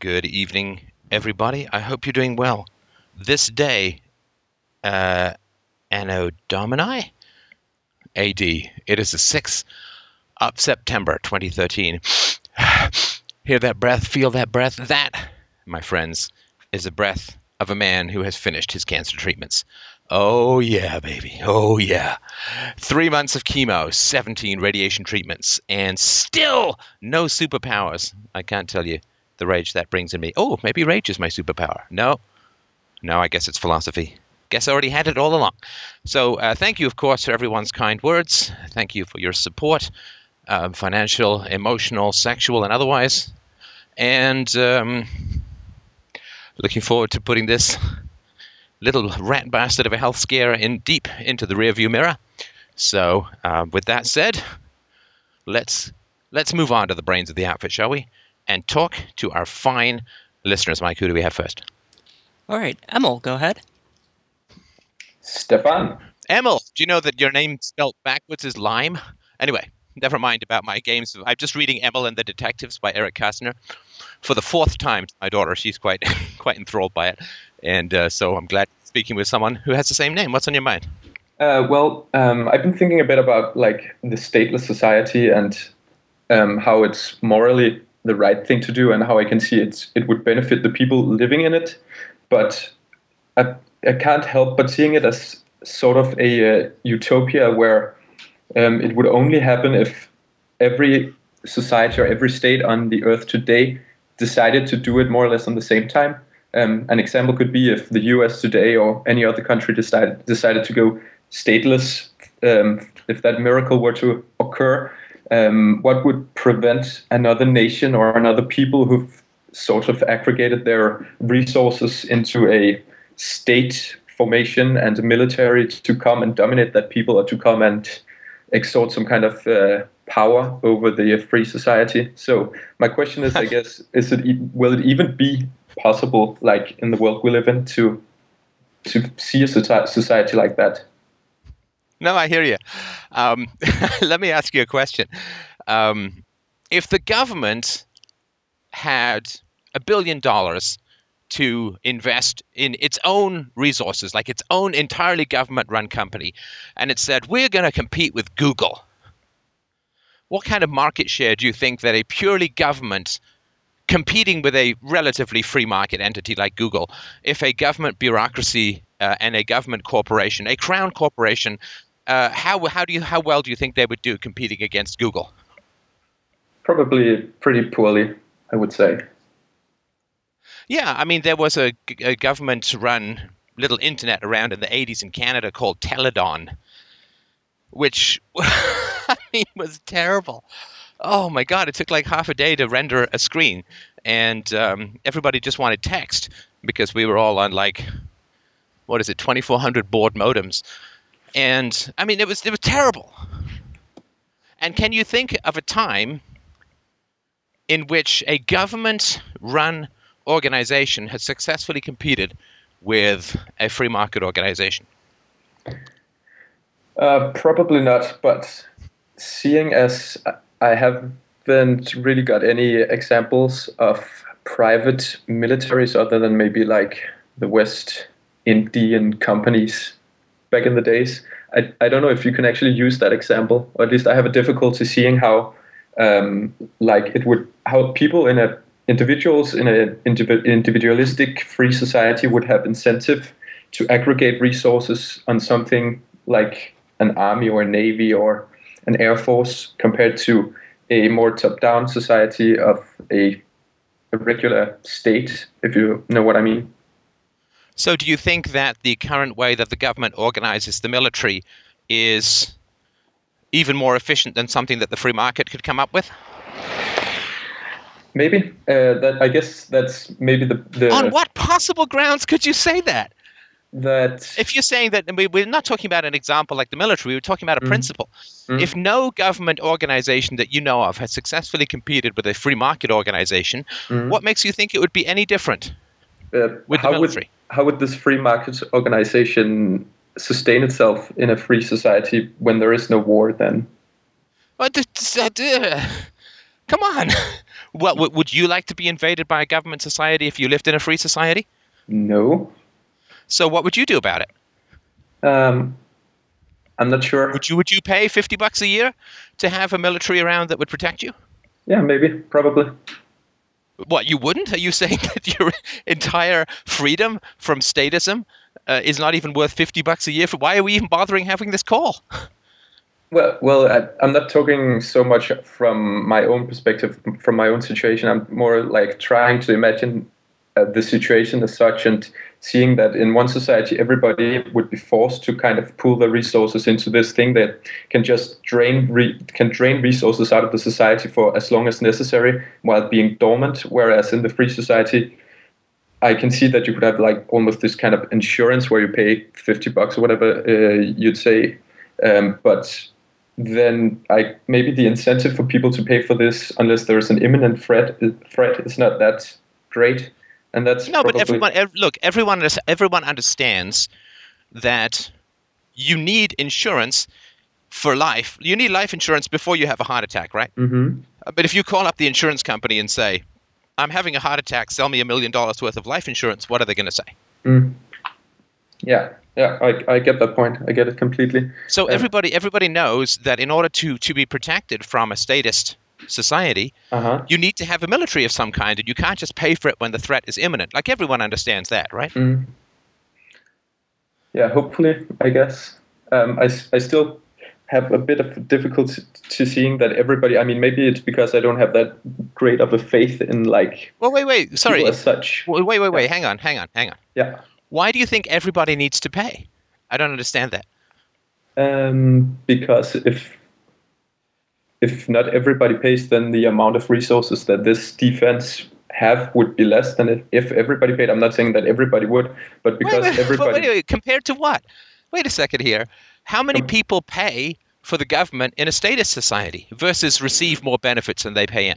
Good evening, everybody. I hope you're doing well. This day, uh, Anno Domini, AD, it is the 6th of September 2013. Hear that breath, feel that breath. That, my friends, is the breath of a man who has finished his cancer treatments. Oh, yeah, baby. Oh, yeah. Three months of chemo, 17 radiation treatments, and still no superpowers. I can't tell you the rage that brings in me. Oh, maybe rage is my superpower. No, no, I guess it's philosophy. Guess I already had it all along. So, uh, thank you, of course, for everyone's kind words. Thank you for your support, um, financial, emotional, sexual, and otherwise. And um, looking forward to putting this little rat bastard of a health scare in deep into the rearview mirror. So, uh, with that said, let's let's move on to the brains of the outfit, shall we? And talk to our fine listeners. Mike, who do we have first? All right, Emil, go ahead. Stefan. Emil, do you know that your name spelled backwards is lime? Anyway, never mind about my games. I'm just reading Emil and the Detectives by Erich Kästner for the fourth time. to My daughter, she's quite quite enthralled by it, and uh, so I'm glad speaking with someone who has the same name. What's on your mind? Uh, well, um, I've been thinking a bit about like the stateless society and um, how it's morally the right thing to do and how I can see it it would benefit the people living in it. But I, I can't help but seeing it as sort of a uh, utopia where um, it would only happen if every society or every state on the earth today decided to do it more or less on the same time. Um, an example could be if the U.S. today or any other country decided decided to go stateless. Um, if that miracle were to occur, um, what would prevent another nation or another people who've sort of aggregated their resources into a state formation and a military to come and dominate that people or to come and exert some kind of uh, power over the free society. So my question is, I guess, is it will it even be possible, like in the world we live in, to to see a society like that? No, I hear you. Um, let me ask you a question. Um, if the government had a billion dollars to invest in its own resources, like its own entirely government run company, and it said, we're going to compete with Google, what kind of market share do you think that a purely government competing with a relatively free market entity like Google, if a government bureaucracy uh, and a government corporation, a crown corporation, uh, how how do you how well do you think they would do competing against Google? Probably pretty poorly, I would say. Yeah, I mean there was a, a government-run little internet around in the '80s in Canada called Telidon, which I mean was terrible. Oh my god, it took like half a day to render a screen, and um, everybody just wanted text because we were all on like what is it, 2400 baud modems and I mean, it was it was terrible. And can you think of a time in which a government-run organization has successfully competed with a free market organization? Uh, probably not, but seeing as I haven't really got any examples of private militaries other than maybe like the West Indian companies back in the days. I, I don't know if you can actually use that example, or at least I have a difficulty seeing how um, like it would how people in a individuals in an individualistic free society would have incentive to aggregate resources on something like an army or a navy or an air force compared to a more top-down society of a, a regular state, if you know what I mean. So, do you think that the current way that the government organizes the military is even more efficient than something that the free market could come up with? Maybe. Uh, that I guess that's maybe the, the. On what possible grounds could you say that? That if you're saying that we're not talking about an example like the military, we're talking about a mm principle. mm If no government organization that you know of has successfully competed with a free market organization, mm what makes you think it would be any different uh, with military? Would, how would this free market organization sustain itself in a free society when there is no war then? What? Uh, come on. Well, would you like to be invaded by a government society if you lived in a free society? No. So what would you do about it? Um, I'm not sure. Would you would you pay fifty bucks a year to have a military around that would protect you? Yeah, maybe, probably. What you wouldn't? Are you saying that your entire freedom from statism uh, is not even worth fifty bucks a year? For why are we even bothering having this call? Well, well, I, I'm not talking so much from my own perspective, from my own situation. I'm more like trying to imagine uh, the situation as such, and seeing that in one society everybody would be forced to kind of pool their resources into this thing that can just drain re- can drain resources out of the society for as long as necessary while being dormant. Whereas in the free society, I can see that you could have like almost this kind of insurance where you pay fifty bucks or whatever uh, you'd say, um, but then I maybe the incentive for people to pay for this, unless there is an imminent threat, threat is not that great, and that's No, but everyone ev- look. Everyone everyone understands that you need insurance for life. You need life insurance before you have a heart attack, right? Mhm. Uh, But if you call up the insurance company and say, "I'm having a heart attack. Sell me a million dollars worth of life insurance," what are they going to say? Mm. Yeah, yeah, I, I get that point. I get it completely. So everybody everybody knows that in order to to be protected from a statist society, Uh huh. you need to have a military of some kind, and you can't just pay for it when the threat is imminent. Like everyone understands that, right? Mm. Yeah, hopefully, I guess. Um, I, I still have a bit of difficulty to seeing that everybody. I mean, maybe it's because I don't have that great of a faith in like Well, wait, wait. Sorry. as such. Wait, wait, wait, wait. Hang on, hang on, hang on. Yeah. Why do you think everybody needs to pay? I don't understand that. Um, because if if not everybody pays, then the amount of resources that this defense have would be less than if, if everybody paid. I'm not saying that everybody would, but because wait, wait, everybody. Wait, wait, compared to what? Wait a second here. How many people pay for the government in a statist society versus receive more benefits than they pay in?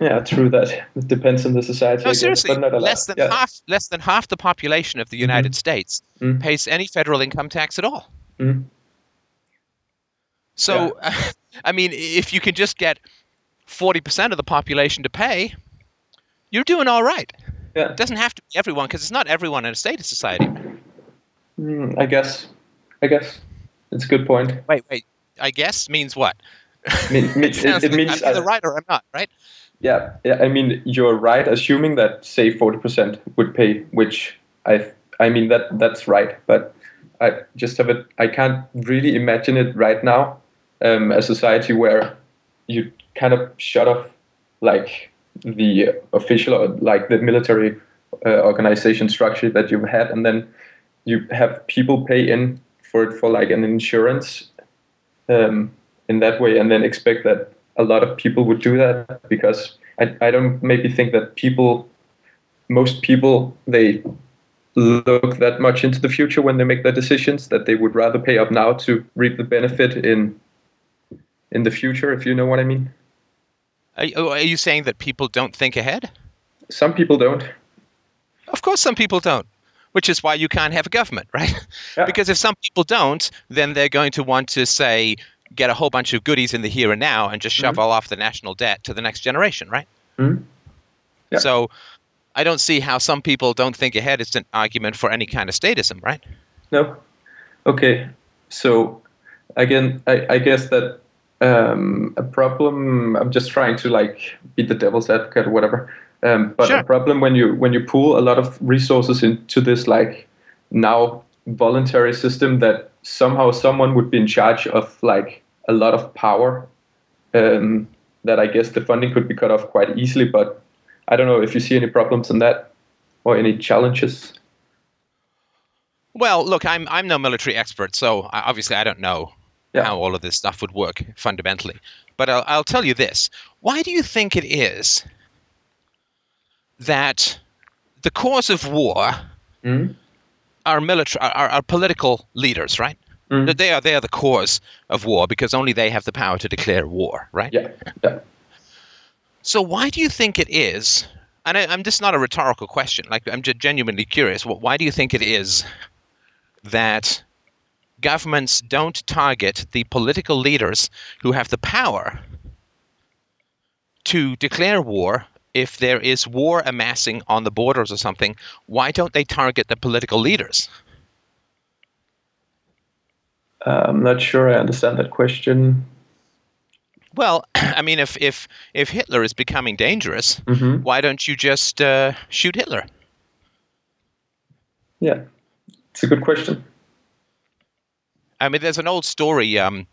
Yeah, true that. It depends on the society. No, seriously, less than yeah. half less than half the population of the United States Mhm. pays any federal income tax at all. Mhm. So, I mean, if you can just get forty percent of the population to pay, you're doing all right. Yeah, It doesn't have to be everyone because it's not everyone in a statist society. Mm, I guess. I guess it's a good point. Wait, wait. I guess means what? it- sounds it like means I'm either right or I'm not, right? Yeah, yeah. I mean, you're right. Assuming that say forty percent would pay, which I, I mean that that's right. But I just have it. I can't really imagine it right now. Um, a society where you kind of shut off like the official or like the military uh, organization structure that you've had, and then you have people pay in for it for like an insurance um, in that way, and then expect that a lot of people would do that because I, I don't maybe think that people, most people, they look that much into the future when they make their decisions that they would rather pay up now to reap the benefit in in the future, if you know what I mean. Are, you- are you saying that people don't think ahead? Some people don't. Of course, some people don't, which is why you can't have a government, right? Yeah. Because if some people don't, then they're going to want to say get a whole bunch of goodies in the here and now and just shovel off the national debt to the next generation, right? Mhm. Yeah. So I don't see how some people don't think ahead is an argument for any kind of statism, right? No. Okay. So again, I, I guess that um, a problem. I'm just trying to like be the devil's advocate or whatever. Um, but Sure. a problem when you when you pool a lot of resources into this like now voluntary system that somehow someone would be in charge of like a lot of power. Um, that I guess the funding could be cut off quite easily. But I don't know if you see any problems in that or any challenges. Well, look, I'm I'm no military expert, so obviously I don't know Yeah. how all of this stuff would work fundamentally. But I'll, I'll tell you this: Why do you think it is that the cause of war Mhm. are military, are, are political leaders, right? That They are they are the cause of war because only they have the power to declare war, right? Yeah. Yeah. So why do you think it is? And I, I'm just not a rhetorical question. Like I'm just genuinely curious. Why do you think it is that governments don't target the political leaders who have the power to declare war if there is war amassing on the borders or something, why don't they target the political leaders? Uh, I'm not sure I understand that question. Well, I mean, if if if Hitler is becoming dangerous, hmm why don't you just uh, shoot Hitler? Yeah, it's a good question. I mean, there's an old story. Um,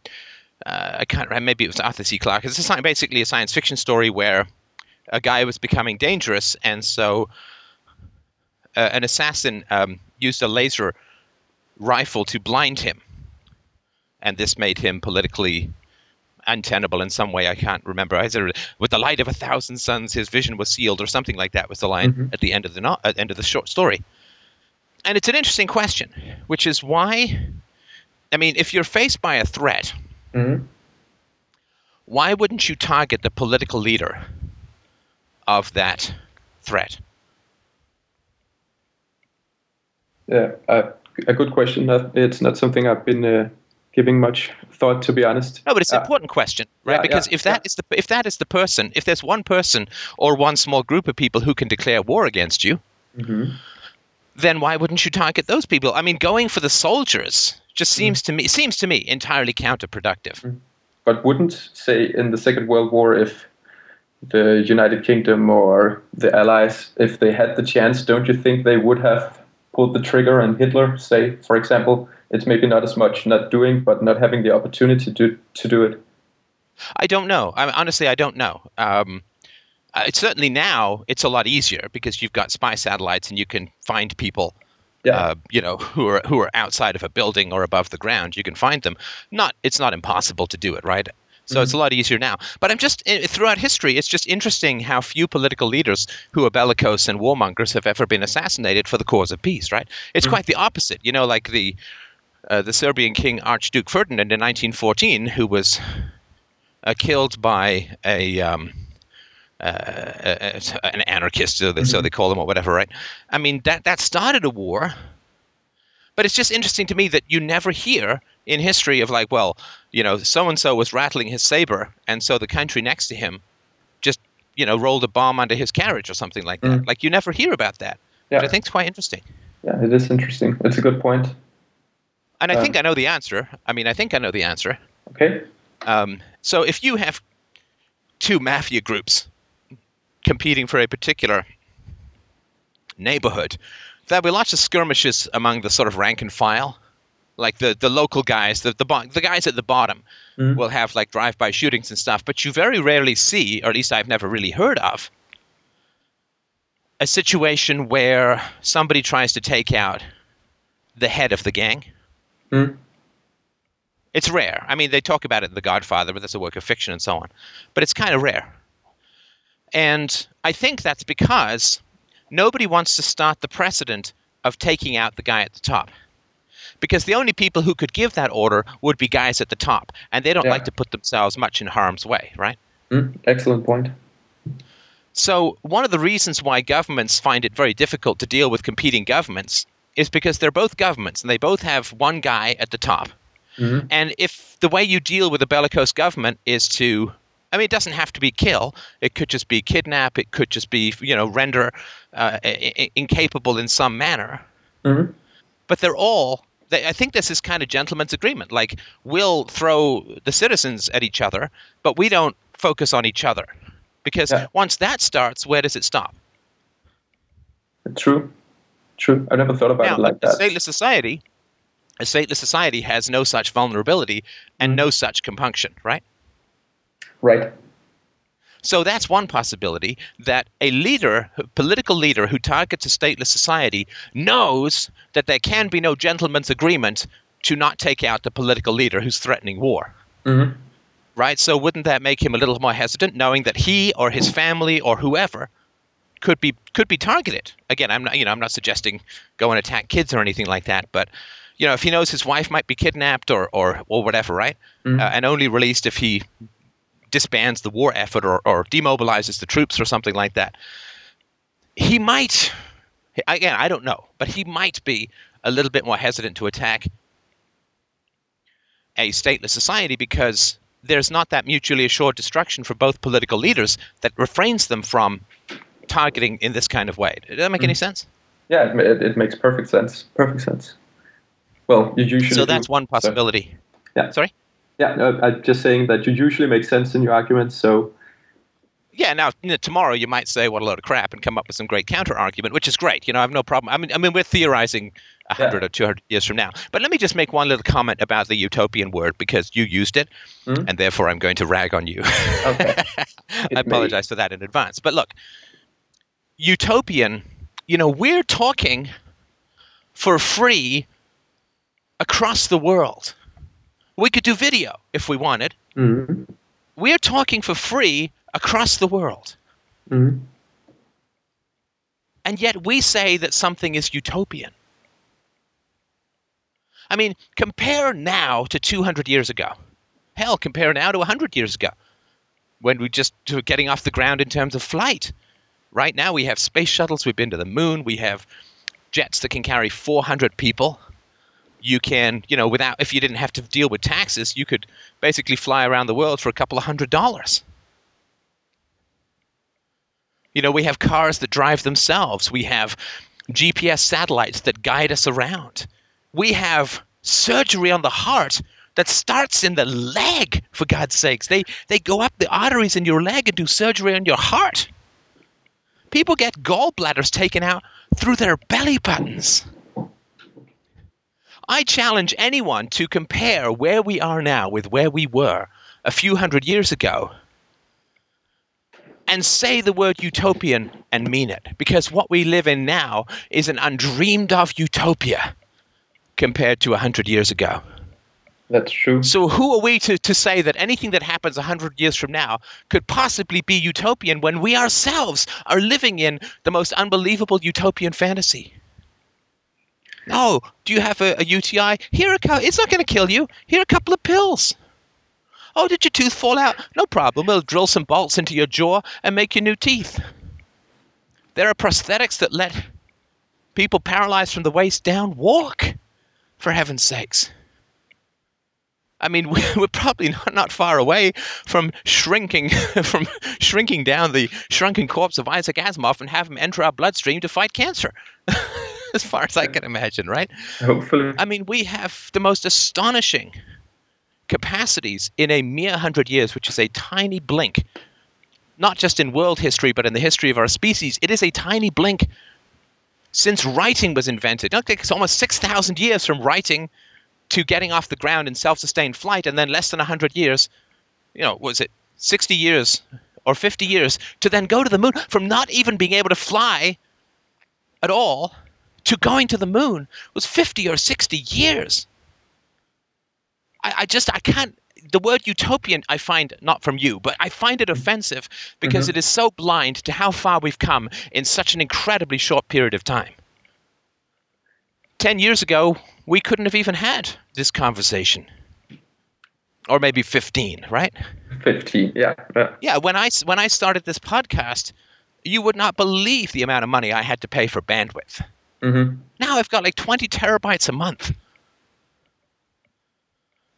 uh, I can't remember. Maybe it was Arthur C. Clarke. It's a, basically a science fiction story where a guy was becoming dangerous, and so uh, an assassin um, used a laser rifle to blind him, and this made him politically untenable in some way. I can't remember. Either with the light of a thousand suns, his vision was sealed, or something like that was the line Mhm. at the end of the no- at the end of the short story. And it's an interesting question, which is why. I mean, if you're faced by a threat, hmm why wouldn't you target the political leader of that threat? Yeah, uh, a good question. It's not something I've been uh, giving much thought, to be honest. No, but it's an Uh, important question, right? yeah, because yeah, if that yeah. is the if that is the person, if there's one person or one small group of people who can declare war against you, mhm. Then why wouldn't you target those people? I mean, going for the soldiers just Mm. seems to me seems to me entirely counterproductive. But wouldn't say in the Second World War, if the United Kingdom or the Allies, if they had the chance, don't you think they would have pulled the trigger and Hitler, say, for example, it's maybe not as much not doing, but not having the opportunity to to do it. I don't know. I honestly, I don't know. Um, uh, it's certainly now it's a lot easier because you've got spy satellites and you can find people Yeah. uh, you know, who are who are outside of a building or above the ground. You can find them. Not, it's not impossible to do it, right? So it's a lot easier now. But I'm just eh, throughout history, it's just interesting how few political leaders who are bellicose and warmongers have ever been assassinated for the cause of peace, right? It's quite the opposite. You know, like the uh, the Serbian king Archduke Ferdinand in 1914, who was uh, killed by a um, uh, a- an anarchist, so they, so they call them or whatever, right? I mean, that that started a war. But it's just interesting to me that you never hear in history of like, well, you know, so and so was rattling his saber, and so the country next to him just, you know, rolled a bomb under his carriage or something like that. Mm. Like you never hear about that. Yeah. But I think it's quite interesting. Yeah, it is interesting. It's a good point. And I Um, think I know the answer. I mean, I think I know the answer. Okay. Um, so if you have two mafia groups competing for a particular neighborhood, there'll be lots of skirmishes among the sort of rank and file. Like the, the local guys, the, the bo- the guys at the bottom Mhm. will have like drive-by shootings and stuff, but you very rarely see, or at least I've never really heard of, a situation where somebody tries to take out the head of the gang. Mm. It's rare. I mean, they talk about it in The Godfather, but that's a work of fiction and so on. But it's kind of rare. And I think that's because nobody wants to start the precedent of taking out the guy at the top. Because the only people who could give that order would be guys at the top, and they don't Yeah. like to put themselves much in harm's way, right? Mm. Excellent point. So, one of the reasons why governments find it very difficult to deal with competing governments is because they're both governments and they both have one guy at the top. Mhm. And if the way you deal with a bellicose government is to, I mean, it doesn't have to be kill. It could just be kidnap. It could just be, you know, render uh, i- i- incapable in some manner. Mhm. But they're all. They, I think this is kind of gentleman's agreement. Like we'll throw the citizens at each other, but we don't focus on each other, because Yeah. once that starts, where does it stop? True. True. I never thought about now, it like a that. stateless society, a stateless society has no such vulnerability and Mhm. no such compunction, right? Right. So that's one possibility that a leader, a political leader who targets a stateless society knows that there can be no gentleman's agreement to not take out the political leader who's threatening war. Mhm. Right? So wouldn't that make him a little more hesitant knowing that he or his family or whoever could be could be targeted? Again, I'm not you know, I'm not suggesting go and attack kids or anything like that, but you know, if he knows his wife might be kidnapped or or, or whatever, right? Mhm. Uh, and only released if he disbands the war effort or, or demobilizes the troops or something like that. He might, again, I don't know, but he might be a little bit more hesitant to attack a stateless society because there's not that mutually assured destruction for both political leaders that refrains them from targeting in this kind of way. Does that make any mm. sense? Yeah, it, it, it makes perfect sense. Perfect sense. Well, you usually So do- that's one possibility. Yeah. Sorry? Yeah, no, I'm just saying that you usually make sense in your arguments. So Yeah, now you know, tomorrow you might say what a load of crap and come up with some great counter argument, which is great. You know, I have no problem. I mean, I mean, we're theorizing a Yeah. hundred or two hundred years from now. But let me just make one little comment about the utopian word because you used it, Mhm. and therefore I'm going to rag on you. Okay. I may- apologize for that in advance. But look, utopian. You know, we're talking for free across the world. We could do video if we wanted. Mhm. We're talking for free across the world. Mhm. and yet we say that something is utopian. I mean, compare now to 200 years ago. Hell, compare now to 100 years ago when we just were getting off the ground in terms of flight. Right now, we have space shuttles, we've been to the moon, we have jets that can carry 400 people. You can, you know, without, if you didn't have to deal with taxes, you could basically fly around the world for a couple of hundred dollars. You know, we have cars that drive themselves. We have GPS satellites that guide us around. We have surgery on the heart that starts in the leg, for God's sakes. They, they go up the arteries in your leg and do surgery on your heart. People get gallbladders taken out through their belly buttons. I challenge anyone to compare where we are now with where we were a few hundred years ago and say the word utopian and mean it. Because what we live in now is an undreamed of utopia compared to 100 years ago. That's true. So, who are we to, to say that anything that happens a 100 years from now could possibly be utopian when we ourselves are living in the most unbelievable utopian fantasy? No. Oh, do you have a, a UTI? Here, a co- it's not going to kill you. Here, a couple of pills. Oh, did your tooth fall out? No problem. We'll drill some bolts into your jaw and make you new teeth. There are prosthetics that let people paralyzed from the waist down walk, for heaven's sakes. I mean, we're probably not, not far away from shrinking, from shrinking down the shrunken corpse of Isaac Asimov and have him enter our bloodstream to fight cancer, as far as I can imagine, right? Hopefully. I mean, we have the most astonishing capacities in a mere hundred years, which is a tiny blink, not just in world history, but in the history of our species. It is a tiny blink since writing was invented. Okay, it's almost 6,000 years from writing to getting off the ground in self sustained flight, and then less than 100 years, you know, was it 60 years or 50 years to then go to the moon from not even being able to fly at all to going to the moon was 50 or 60 years. I, I just, I can't. The word utopian, I find not from you, but I find it offensive because Mhm. it is so blind to how far we've come in such an incredibly short period of time. 10 years ago, we couldn't have even had this conversation. Or maybe 15, right? 15. Yeah. yeah. Yeah, when I, when I started this podcast, you would not believe the amount of money I had to pay for bandwidth. Hmm Now I've got like 20 terabytes a month.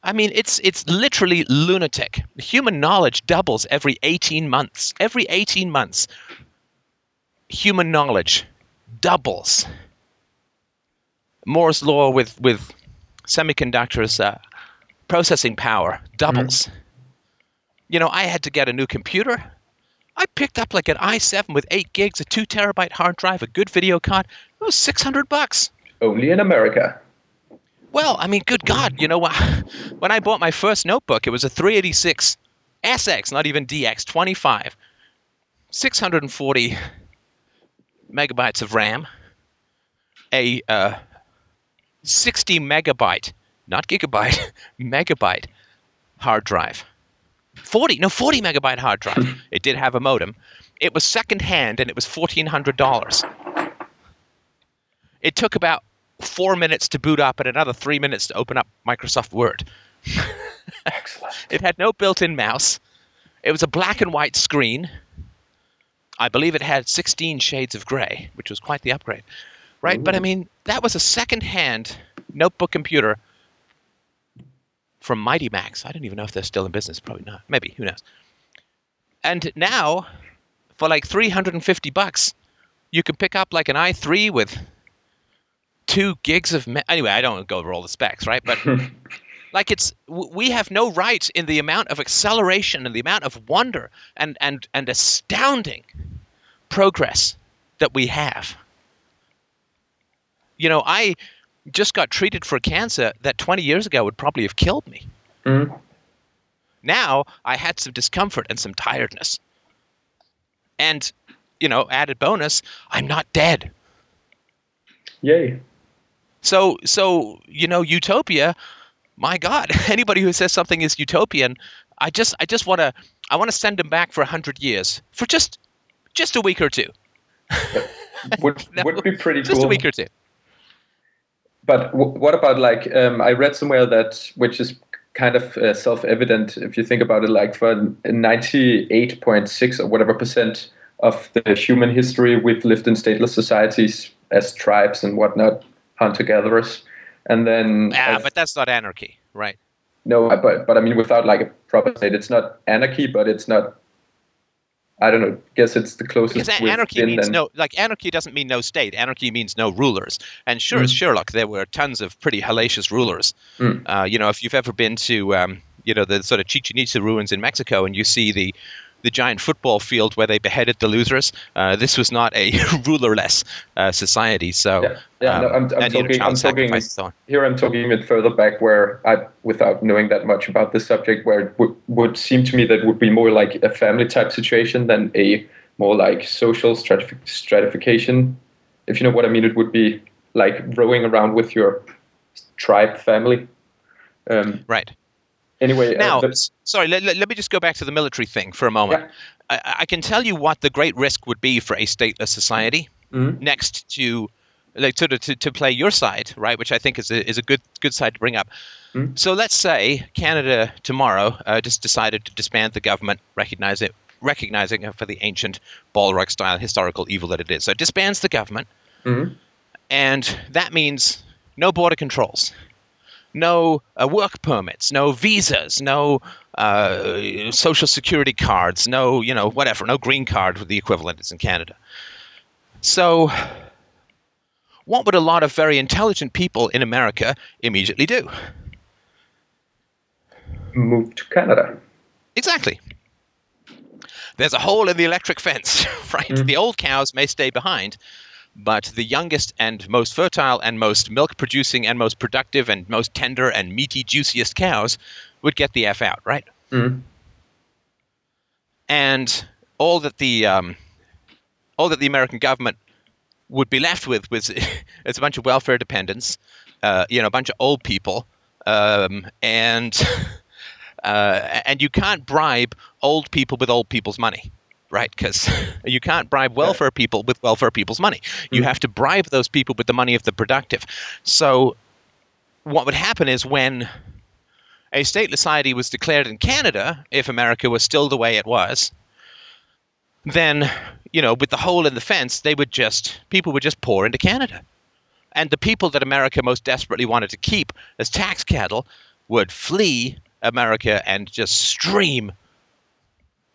I mean, it's it's literally lunatic. Human knowledge doubles every 18 months. Every 18 months, human knowledge doubles. Moore's law with with semiconductors, uh, processing power doubles. You know, I had to get a new computer. I picked up like an i7 with eight gigs, a two terabyte hard drive, a good video card. It was 600 bucks. Only in America. Well, I mean, good God, you know what? When I bought my first notebook, it was a 386 SX, not even DX, 25, 640 megabytes of RAM, a uh, 60 megabyte, not gigabyte, megabyte hard drive. 40, no, 40 megabyte hard drive. It did have a modem. It was secondhand and it was $1,400. It took about four minutes to boot up and another three minutes to open up Microsoft Word. Excellent. It had no built in mouse. It was a black and white screen. I believe it had 16 shades of gray, which was quite the upgrade. Right? But I mean, that was a second hand notebook computer from Mighty Max. I don't even know if they're still in business. Probably not. Maybe. Who knows? And now, for like 350 bucks, you can pick up like an i3 with two gigs of. Me- anyway, I don't go over all the specs, right? But like it's we have no right in the amount of acceleration and the amount of wonder and and and astounding progress that we have. You know, I just got treated for cancer that 20 years ago would probably have killed me. Mm. Now I had some discomfort and some tiredness. And, you know, added bonus, I'm not dead. Yay. So, so you know, utopia. My God, anybody who says something is utopian, I just, I just want to, I want to send them back for a hundred years for just, just a week or two. Would would be pretty Just cool. a week or two. But w- what about like um, I read somewhere that which is kind of uh, self-evident if you think about it, like for 98.6 or whatever percent of the human history, we've lived in stateless societies as tribes and whatnot, hunter-gatherers, and then Ah, I- but that's not anarchy, right? no, but but I mean without like a proper state, it's not anarchy, but it's not. I don't know. Guess it's the closest. Because anarchy means no, like anarchy doesn't mean no state. Anarchy means no rulers. And sure as Mm. Sherlock, there were tons of pretty hellacious rulers. Mm. Uh, you know, if you've ever been to, um, you know, the sort of Chichen Itza ruins in Mexico, and you see the the giant football field where they beheaded the losers, uh, this was not a rulerless uh, society. So, Yeah, yeah, no, I'm- I'm and, you know, talking- I'm talking- so here I'm talking further back where I, without knowing that much about the subject, where it would, would seem to me that would be more like a family type situation than a more like social stratif- stratification. If you know what I mean, it would be like rowing around with your tribe family. Um, Right. Anyway, Now, uh, sorry, let, let, me just go back to the military thing for a moment. Yeah. I, I can tell you what the great risk would be for a stateless society Mhm. next to, like, sort of to, to play your side, right? Which I think is a, is a good good side to bring up. Mhm. So let's say Canada tomorrow uh, just decided to disband the government, recognize it, recognizing it for the ancient Balrog style historical evil that it is. So it disbands the government, Mhm. and that means no border controls, no uh, work permits, no visas, no uh, social security cards, no you know whatever, no green card, with the equivalent is in Canada. So, what would a lot of very intelligent people in America immediately do? move to Canada. Exactly. There's a hole in the electric fence, right? Mm. The old cows may stay behind, but the youngest and most fertile and most milk producing and most productive and most tender and meaty, juiciest cows would get the F out, right? Mhm. And all that the um, all that the American government would be left with was it's a bunch of welfare dependents, uh, you know, a bunch of old people, um, and uh, and you can't bribe old people with old people's money, right? Because you can't bribe welfare people with welfare people's money. You Mhm. have to bribe those people with the money of the productive. So, what would happen is when a stateless society was declared in Canada, if America was still the way it was, then you know, with the hole in the fence, they would just people would just pour into Canada, and the people that America most desperately wanted to keep as tax cattle would flee America and just stream,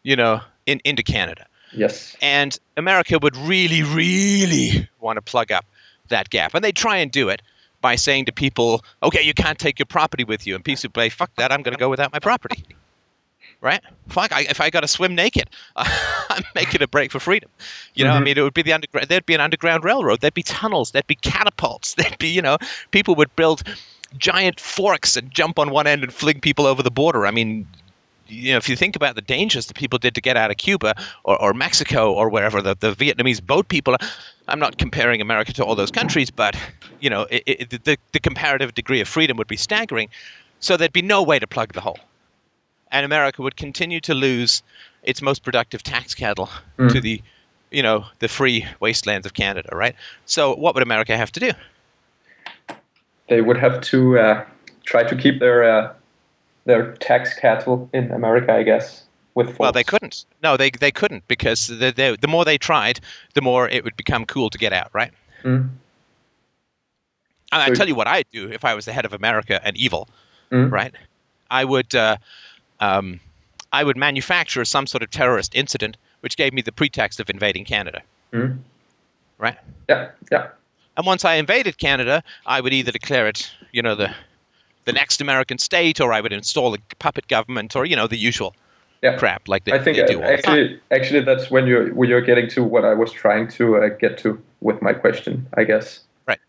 you know, in, into Canada. Yes. And America would really, really want to plug up that gap. And they try and do it by saying to people, okay, you can't take your property with you. And people say, fuck that, I'm going to go without my property. Right? Fuck, I, if I got to swim naked, I'm making a break for freedom. You know, I Mhm. mean, it would be the underground, there'd be an underground railroad, there'd be tunnels, there'd be catapults, there'd be, you know, people would build giant forks and jump on one end and fling people over the border. I mean, you know, if you think about the dangers that people did to get out of Cuba or, or Mexico or wherever the, the Vietnamese boat people, I'm not comparing America to all those countries, but you know, it, it, the, the comparative degree of freedom would be staggering. So there'd be no way to plug the hole, and America would continue to lose its most productive tax cattle Mm. to the, you know, the free wastelands of Canada, right? So what would America have to do? They would have to uh, try to keep their uh, their tax cattle in America, I guess. With Well, they couldn't. No, they they couldn't because the, the the more they tried, the more it would become cool to get out, right? Mm. I, I tell you what I'd do if I was the head of America and evil, Mm. right? I would uh, um, I would manufacture some sort of terrorist incident which gave me the pretext of invading Canada. Mhm. Right. Yeah, yeah, And once I invaded Canada, I would either declare it, you know, the the next American state, or I would install a puppet government, or you know, the usual yeah. crap like they, I think they do actually, actually, that's when you're when you're getting to what I was trying to uh, get to with my question, I guess. Right.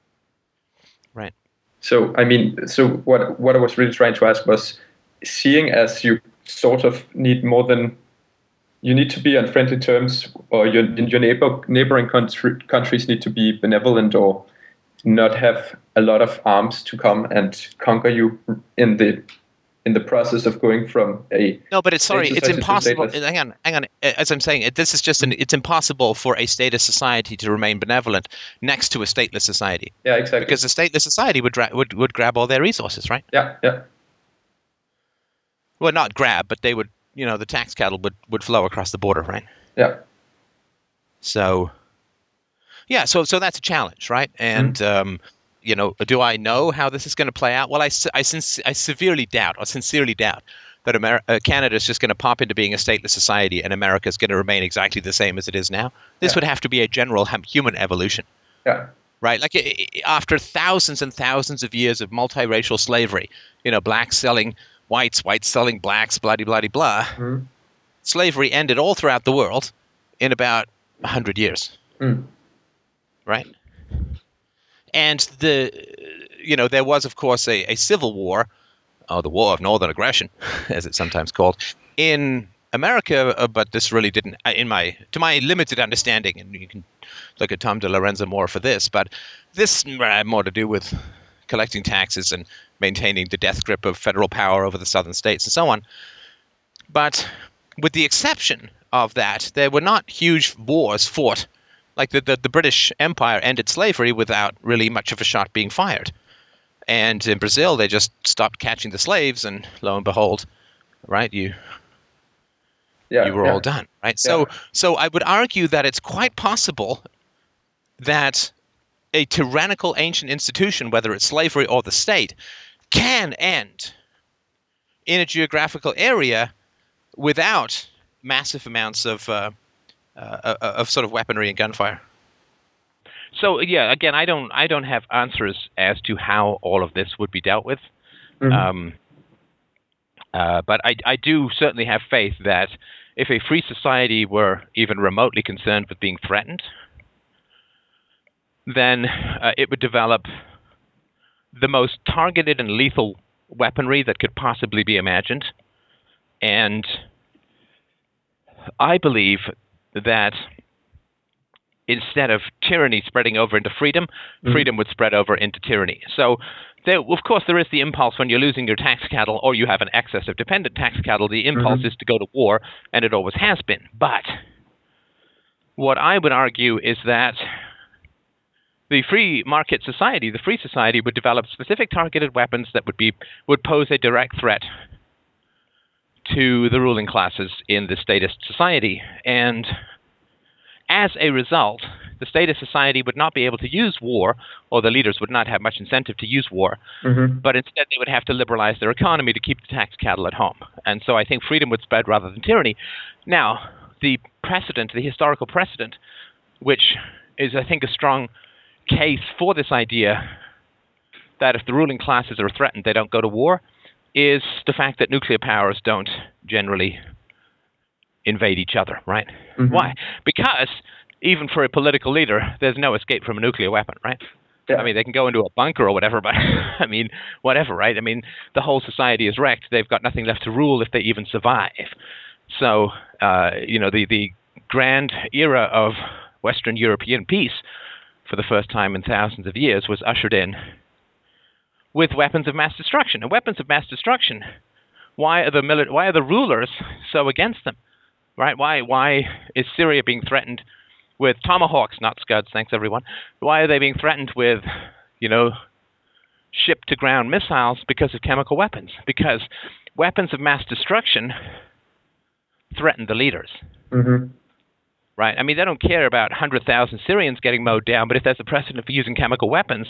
Right. So I mean, so what what I was really trying to ask was, seeing as you sort of need more than you need to be on friendly terms, or your your neighbor neighboring country, countries need to be benevolent or not have a lot of arms to come and conquer you in the in the process of going from a No, but it's sorry, it's impossible. Hang on, hang on. As I'm saying, this is just an. It's impossible for a statist society to remain benevolent next to a stateless society yeah exactly because a stateless society would dra- would would grab all their resources, right? yeah yeah Well, not grab, but they would. You know, the tax cattle would would flow across the border, right? yeah So, yeah, so so that's a challenge, right? And um, you know, do I know how this is going to play out? Well, I I, I severely doubt, or sincerely doubt, that Amer- uh, Canada is just going to pop into being a stateless society, and America is going to remain exactly the same as it is now. This Yeah. would have to be a general human evolution, yeah right? Like after thousands and thousands of years of multiracial slavery, you know, blacks selling whites, whites selling blacks, blah blah blah blah. Mhm. Slavery ended all throughout the world in about hundred years Mm. Right? And the, you know, there was, of course, a, a civil war, or the War of Northern Aggression, as it's sometimes called, in America. uh, But this really didn't, uh, in my, to my limited understanding, and you can look at Tom DiLorenzo more for this, but this had more to do with collecting taxes and maintaining the death grip of federal power over the southern states and so on. But with the exception of that, there were not huge wars fought like the, the, the British Empire ended slavery without really much of a shot being fired. And in Brazil, they just stopped catching the slaves, and lo and behold, right, you yeah you were yeah. all done, right? So so I would argue that it's quite possible that a tyrannical ancient institution, whether it's slavery or the state, can end in a geographical area without massive amounts of uh, uh, of sort of weaponry and gunfire. So yeah, again, I don't I don't have answers as to how all of this would be dealt with. Mhm. Um, uh, but I, I do certainly have faith that if a free society were even remotely concerned with being threatened, then uh, it would develop the most targeted and lethal weaponry that could possibly be imagined. And I believe that instead of tyranny spreading over into freedom, Mhm. freedom would spread over into tyranny. So, there, of course, there is the impulse when you're losing your tax cattle or you have an excess of dependent tax cattle, the impulse Mhm. is to go to war, and it always has been. But what I would argue is that the free market society, the free society, would develop specific targeted weapons that would be would pose a direct threat to the ruling classes in the statist society, and as a result, the statist society would not be able to use war, or the leaders would not have much incentive to use war, Mhm. but instead they would have to liberalize their economy to keep the tax cattle at home. And so I think freedom would spread rather than tyranny. Now, the precedent, the historical precedent, which is, I think, a strong case for this idea that if the ruling classes are threatened, they don't go to war, is the fact that nuclear powers don't generally invade each other, right? Mhm. Why? Because even for a political leader, there's no escape from a nuclear weapon, right? Yeah. I mean, they can go into a bunker or whatever, but I mean, whatever, right? I mean, the whole society is wrecked. They've got nothing left to rule if they even survive. So, uh, you know, the, the grand era of Western European peace for the first time in thousands of years was ushered in with weapons of mass destruction. And weapons of mass destruction, why are the mili- why are the rulers so against them? Right? Why why is Syria being threatened with tomahawks, not scuds? Thanks everyone. Why are they being threatened with, you know, ship to ground missiles because of chemical weapons? Because weapons of mass destruction threaten the leaders. Mhm. Right. I mean, they don't care about 100,000 Syrians getting mowed down, but if there's a precedent for using chemical weapons,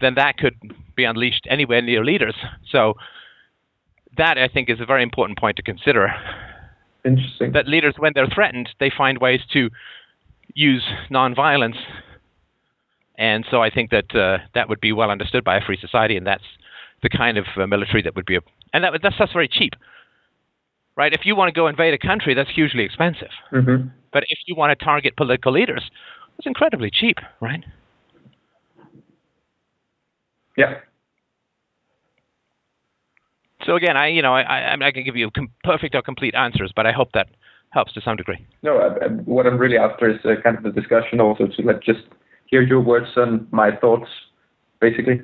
then that could be unleashed anywhere near leaders. So that I think is a very important point to consider. Interesting. That leaders, when they're threatened, they find ways to use nonviolence, and so I think that uh, that would be well understood by a free society, and that's the kind of uh, military that would be, a, and that that's that's very cheap, right? If you want to go invade a country, that's hugely expensive. Mm-hmm. But if you want to target political leaders, it's incredibly cheap, right? Yeah. So again, I you know I I, I can give you com- perfect or complete answers, but I hope that helps to some degree. No, I, I, what I'm really after is uh, kind of the discussion also to like just hear your words and my thoughts, basically.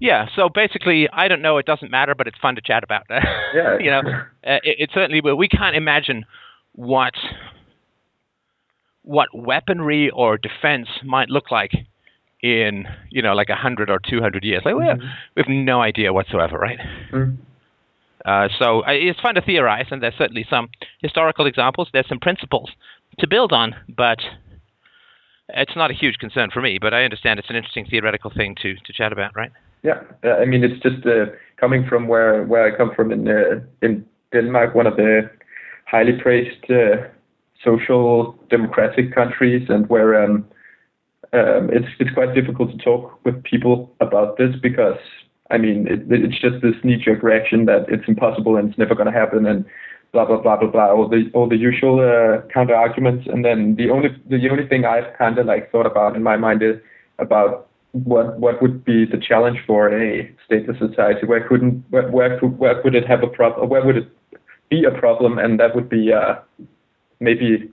Yeah. So basically, I don't know. It doesn't matter, but it's fun to chat about. Yeah. you know, uh, it, it certainly. We can't imagine what what weaponry or defense might look like in you know like a hundred or two hundred years. Like we have, we have no idea whatsoever, right? Mm. Uh, so it's fun to theorize, and there's certainly some historical examples. There's some principles to build on, but it's not a huge concern for me. But I understand it's an interesting theoretical thing to to chat about, right? Yeah, I mean it's just uh, coming from where where I come from in uh, in Denmark, one of the highly praised uh, social democratic countries, and where um, um, it's it's quite difficult to talk with people about this because I mean it, it's just this knee-jerk reaction that it's impossible and it's never going to happen and blah blah blah blah blah all the all the usual uh, counter arguments and then the only the only thing I've kind of like thought about in my mind is about what what would be the challenge for a stateless society where couldn't where where could, where could it have a problem where would it be a problem and that would be uh, maybe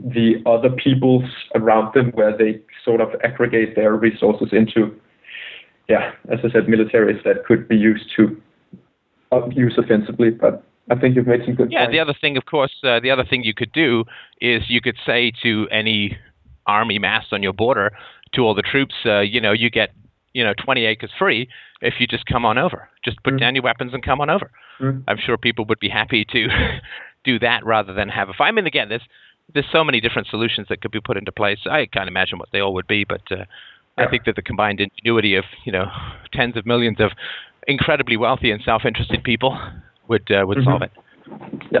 the other peoples around them where they sort of aggregate their resources into yeah as I said militaries that could be used to uh, use offensively but I think you've made some good Yeah. points. The other thing, of course, uh, the other thing you could do is you could say to any army massed on your border, to all the troops, uh, you know, you get you know 20 acres free if you just come on over. Just put Mm. down your weapons and come on over. Mm. I'm sure people would be happy to do that rather than have a fight. I mean, again, there's there's so many different solutions that could be put into place. I can't imagine what they all would be, but uh, I think that the combined ingenuity of you know tens of millions of incredibly wealthy and self-interested people would uh, would Mhm. solve it. yeah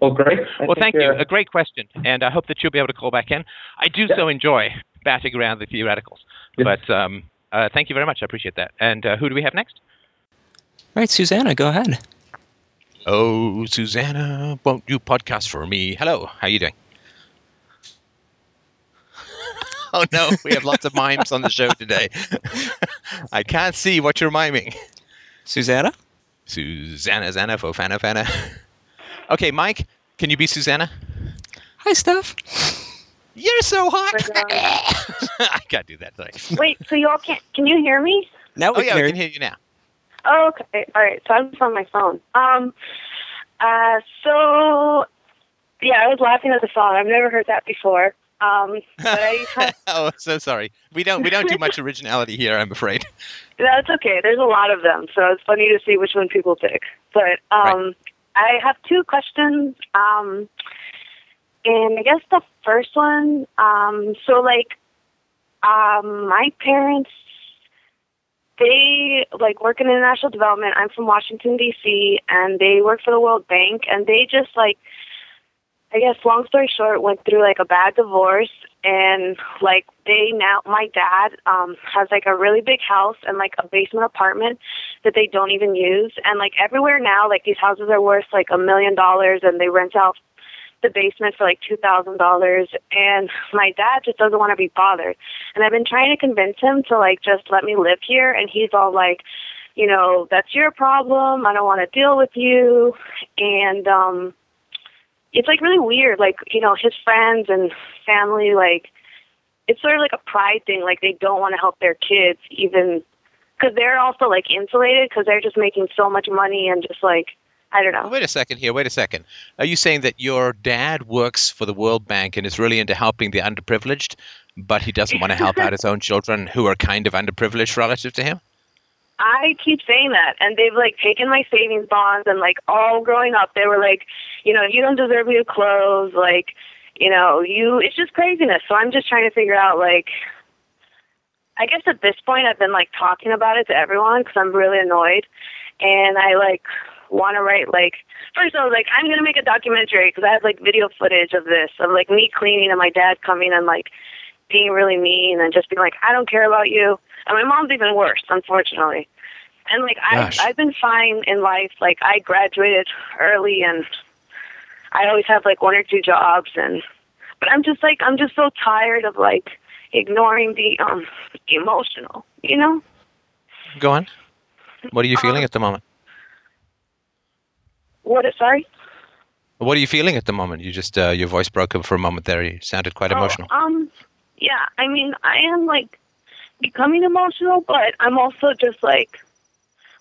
well great I Well, think, thank you. uh, A great question, and I hope that you'll be able to call back in. I do Yeah. so enjoy batting around the theoreticals, Yes. but um, uh, thank you very much. I appreciate that. And uh, who do we have next? All right, Susanna, go ahead. Oh, Susanna, won't you podcast for me? Hello, how are you doing? oh no, we have lots of mimes on the show today. I can't see what you're miming. Susanna? Susanna, Zanna, Fofana, Fana. Okay, Mike, can you be Susanna? Hi, Steph. You're so hot. I can't do that. Sorry. Wait, so you all can't? Can you hear me? Now Oh yeah, can we hear can hear you now. Oh, okay. All right. So I'm just on my phone. Um. Uh. So. Yeah, I was laughing at the song. I've never heard that before. Um. But I. Oh, so sorry. We don't we don't do much originality here. I'm afraid. that's okay. There's a lot of them, so it's funny to see which one people pick. But um, I have two questions. Um. And I guess the first one. Um. So like. Um. My parents they like work in international development. I'm from Washington D.C. and they work for the World Bank and they just like I guess long story short went through like a bad divorce and like they now my dad um has like a really big house and like a basement apartment that they don't even use and like everywhere now like these houses are worth like a million dollars and they rent out the basement for like two thousand dollars and my dad just doesn't want to be bothered. And i've been trying to convince him to like just let me live here and he's all like you know that's your problem i don't want to deal with you. And um it's like really weird like you know his friends and family like it's sort of like a pride thing like they don't want to help their kids even because they're also like insulated because they're just making so much money and just like i don't know Wait a second here. Wait a second. Are you saying that your dad works for the World Bank and is really into helping the underprivileged, but he doesn't want to help out his own children who are kind of underprivileged relative to him? I keep saying that, and they've like taken my savings bonds, and like all growing up, they were like, you know, you don't deserve new clothes, like, you know, you. It's just craziness. So I'm just trying to figure out, like, I guess at this point, I've been like talking about it to everyone because I'm really annoyed, and I like want to write like first I was like I'm gonna make a documentary because I have like video footage of this of like me cleaning and my dad coming and like being really mean and just being like I don't care about you and my mom's even worse unfortunately and like I. I've been fine in life like I graduated early and I always have like one or two jobs and but I'm just like I'm just so tired of like ignoring the um emotional you know Go on. What are you feeling Um, at the moment? What sorry What are you feeling at the moment? You just uh, your voice broke up for a moment there. You sounded quite Oh, emotional. Um, yeah, I mean, I am like becoming emotional, but I'm also just like,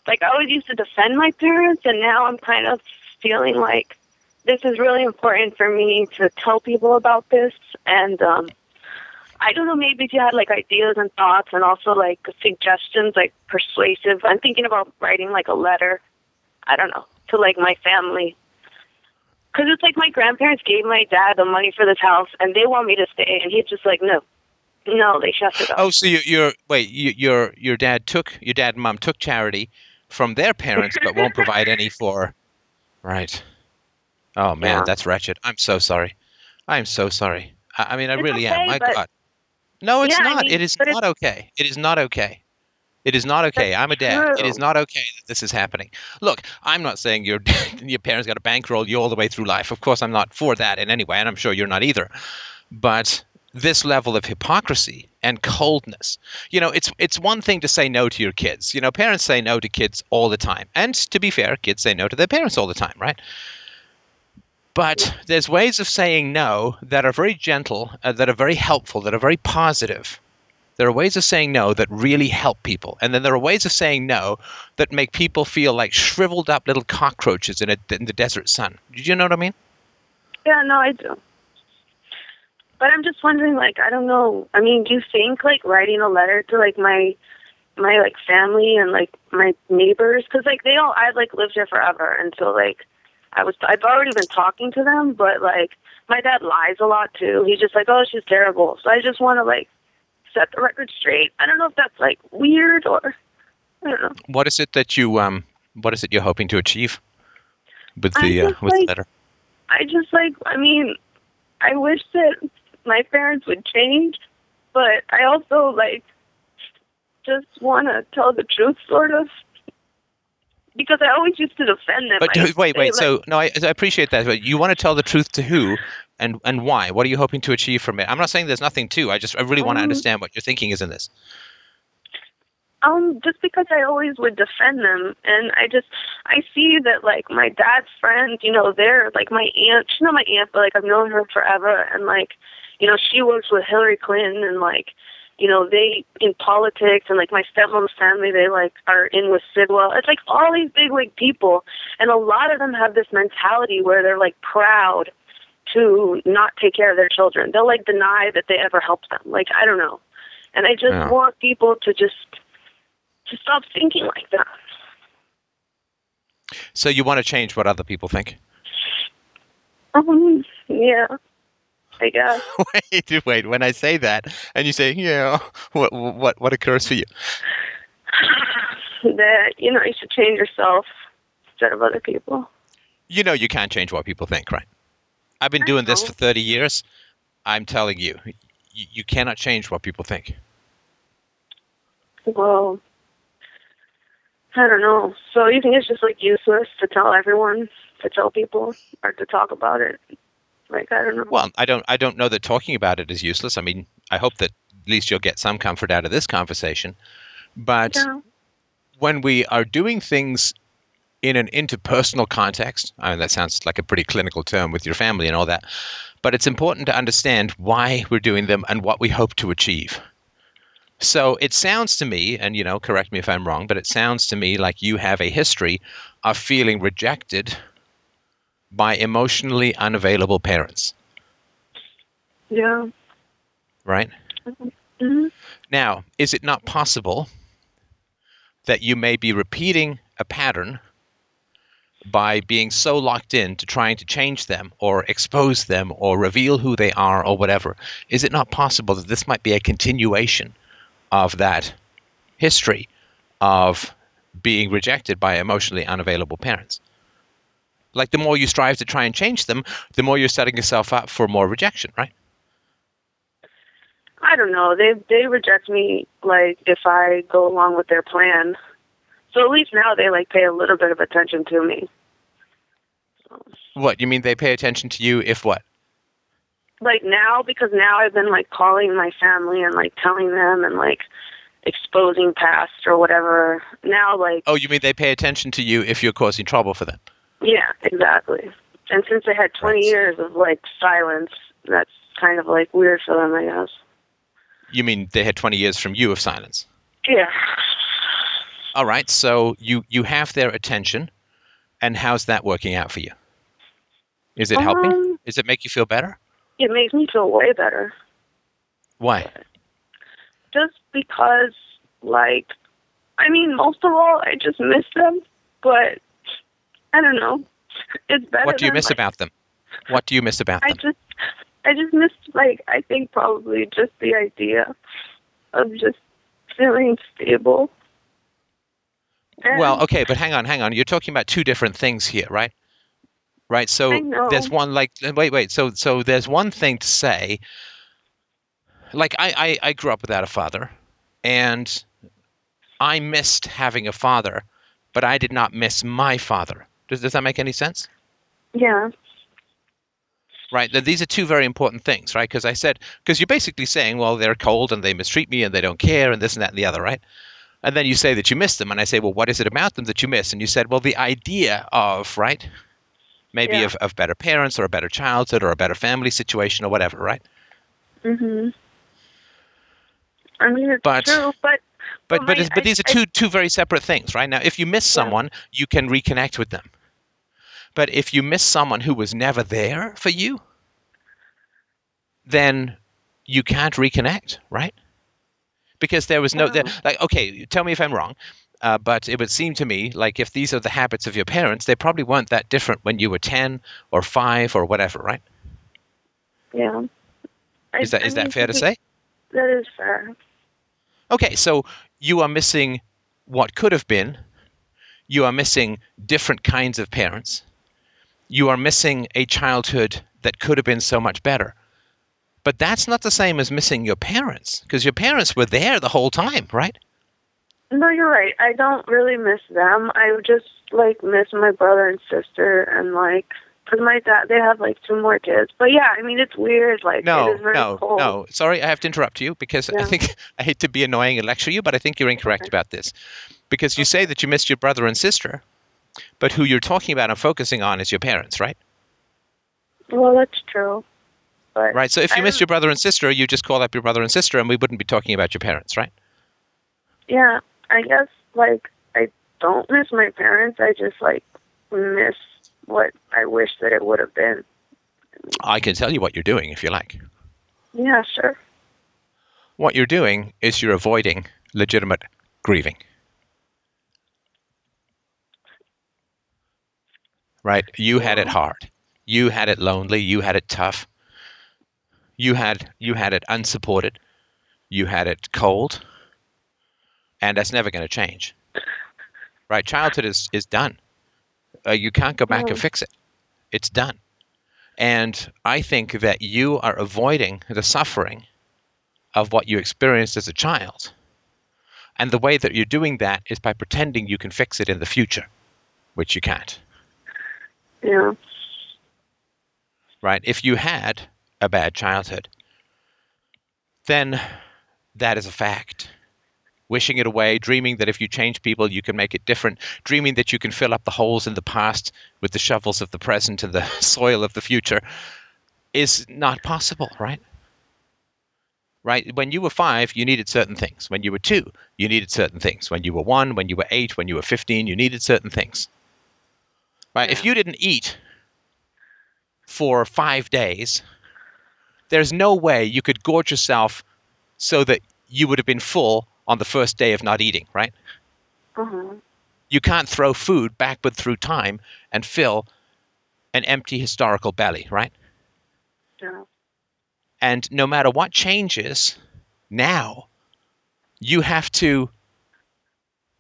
like I always used to defend my parents, and now I'm kind of feeling like this is really important for me to tell people about this, and um, I don't know, maybe if you had like ideas and thoughts, and also like suggestions, like persuasive. I'm thinking about writing like a letter. I don't know to like my family because it's like my grandparents gave my dad the money for this house, and they want me to stay, and he's just like, no, no, they shut it up. Oh, so you, you're wait, you, your your dad took your dad and mom took charity from their parents, but won't provide any for. Right. Oh man, Yeah. that's wretched. I'm so sorry. I'm so sorry. I, I mean, I It's really okay, am. My God. No, it's Yeah, I not. mean, it is not okay. It is not okay. It is not okay. I'm a dad. It is not okay that this is happening. Look, I'm not saying your your parents got to bankroll you all the way through life. Of course, I'm not for that in any way, and I'm sure you're not either. But this level of hypocrisy and coldness, you know, it's it's one thing to say no to your kids. You know, parents say no to kids all the time, and to be fair, kids say no to their parents all the time, right? But there's ways of saying no that are very gentle, uh, that are very helpful, that are very positive. There are ways of saying no that really help people. And then there are ways of saying no that make people feel like shriveled up little cockroaches in, a, in the desert sun. Do you know what I mean? Yeah, no, I do. But I'm just wondering, like, I don't know. I mean, do you think like writing a letter to like my my like family and like my neighbors? Because like they all, I've like lived here forever, and so like I was, I've already been talking to them, but like my dad lies a lot too. He's just like, oh, she's terrible. So I just want to like set the record straight. I don't know if that's like weird or I don't know. What is it that you um? What is it you're hoping to achieve with the uh, with the letter? I just like I mean, I wish that my parents would change, but I also like just want to tell the truth, sort of, because I always used to defend them. But wait, wait. like, So no, I, I appreciate that. But you want to tell the truth to who, and and why? What are you hoping to achieve from it? I'm not saying there's nothing to. I just I really want to Um, understand what your thinking is in this. Um, just because I always would defend them, and I just I see that like my dad's friends, you know, they're like my aunt. She's not my aunt, but like I've known her forever, and like, you know, she works with Hillary Clinton, and like, you know, they in politics, and like my stepmom's family, they like are in with Sidwell. It's like all these big wig people, and a lot of them have this mentality where they're like proud to not take care of their children. They'll like deny that they ever helped them. Like I don't know, and I just Yeah. want people to just to stop thinking like that. So you want to change what other people think? Um, yeah, I guess. wait, wait. When I say that, and you say, "Yeah," what what what occurs for you? that you know you should change yourself instead of other people. You know, you can't change what people think, right? I've been doing this for 30 years. I'm telling you, you, you cannot change what people think. Well, I don't know. So you think it's just like useless to tell everyone, to tell people, or to talk about it? Like I don't know. Well, I don't I don't know that talking about it is useless. I mean, I hope that at least you'll get some comfort out of this conversation. But yeah. when we are doing things in an interpersonal context, I mean, that sounds like a pretty clinical term with your family and all that, but it's important to understand why we're doing them and what we hope to achieve. So it sounds to me, and you know, correct me if I'm wrong, but it sounds to me like you have a history of feeling rejected by emotionally unavailable parents, Yeah. right? hmm Now, is it not possible that you may be repeating a pattern by being so locked in to trying to change them or expose them or reveal who they are or whatever? Is it not possible that this might be a continuation of that history of being rejected by emotionally unavailable parents. Like the more you strive to try and change them, the more you're setting yourself up for more rejection, right? I don't know. They they reject me like if I go along with their plan. So at least now they like pay a little bit of attention to me. What you mean they pay attention to you if what? Like now because now I've been like calling my family and like telling them and like exposing past or whatever. Now like Oh, you mean they pay attention to you if you're causing trouble for them? yeah, exactly. And since they had 20 Right. years of like silence, that's kind of like weird for them, I guess. You mean they had 20 years from you of silence? Yeah. All right, so you you have their attention, and how's that working out for you? Is it helping? Um, Does it make you feel better? It makes me feel way better. Why? just because like I mean most of all I just miss them, but I don't know. It's better What do you miss like, about them? What do you miss about I them? just I just miss like I think probably just the idea of just feeling stable. Well, okay, but hang on, hang on. You're talking about two different things here, right? Right. So there's one like wait, wait. So so there's one thing to say. Like I, I I grew up without a father, and I missed having a father, but I did not miss my father. Does does that make any sense? Yeah. Right. Th- These are two very important things, right? Because I said because you're basically saying, well, they're cold and they mistreat me and they don't care and this and that and the other, right? And then you say that you miss them, and I say, well, what is it about them that you miss? And you said, well, the idea of right, maybe Yeah. of, of better parents or a better childhood or a better family situation or whatever, right? Mm Mhm. I mean it's But- true, but But Well, but, my- but I- these are I- two two very separate things, right? Now, if you miss Yeah. someone, you can reconnect with them. But if you miss someone who was never there for you, then you can't reconnect, right? Because there was no there, like okay, tell me if I'm wrong. Uh, but it would seem to me like if these are the habits of your parents, they probably weren't that different when you were ten or five or whatever, right? yeah. I- Is that I is mean, that fair to say? That is fair. Okay, so you are missing what could have been. You are missing different kinds of parents. You are missing a childhood that could have been so much better. But that's not the same as missing your parents, because your parents were there the whole time, right? No, you're right. I don't really miss them. I just like miss my brother and sister, and like, cause my dad they have like two more kids. But yeah, I mean it's weird. Like No, it is very no, cold. no. Sorry, I have to interrupt you because I think I hate to be annoying and lecture you, but I think you're incorrect Okay. about this. Because you say that you missed your brother and sister, but who you're talking about and focusing on is your parents, right? Well, that's true. But Right. So if you I missed your brother and sister, you just call up your brother and sister, and we wouldn't be talking about your parents, right? yeah, I guess like I don't miss my parents. I just like miss what I wish that it would have been. I can tell you what you're doing if you like. Yeah, sure. What you're doing is you're avoiding legitimate grieving. Right? You had it hard. You had it lonely. You had it tough. You had you had it unsupported. You had it cold. And that's never going to change. Right? Childhood is is done. Uh, you can't go back and Mhm. fix it. It's done. And I think that you are avoiding the suffering of what you experienced as a child. And the way that you're doing that is by pretending you can fix it in the future, which you can't. Yeah. Right? If you had a bad childhood, then that is a fact. Wishing it away, dreaming that if you change people, you can make it different, dreaming that you can fill up the holes in the past with the shovels of the present and the soil of the future is not possible, right? Right? When you were five, you needed certain things. When you were two, you needed certain things. When you were one, when you were eight, when you were 15, you needed certain things. Right? If you didn't eat for five days, there's no way you could gorge yourself so that you would have been full on the first day of not eating, right? Uh-huh. You can't throw food backward through time and fill an empty historical belly, right? Yeah. And no matter what changes now, you have to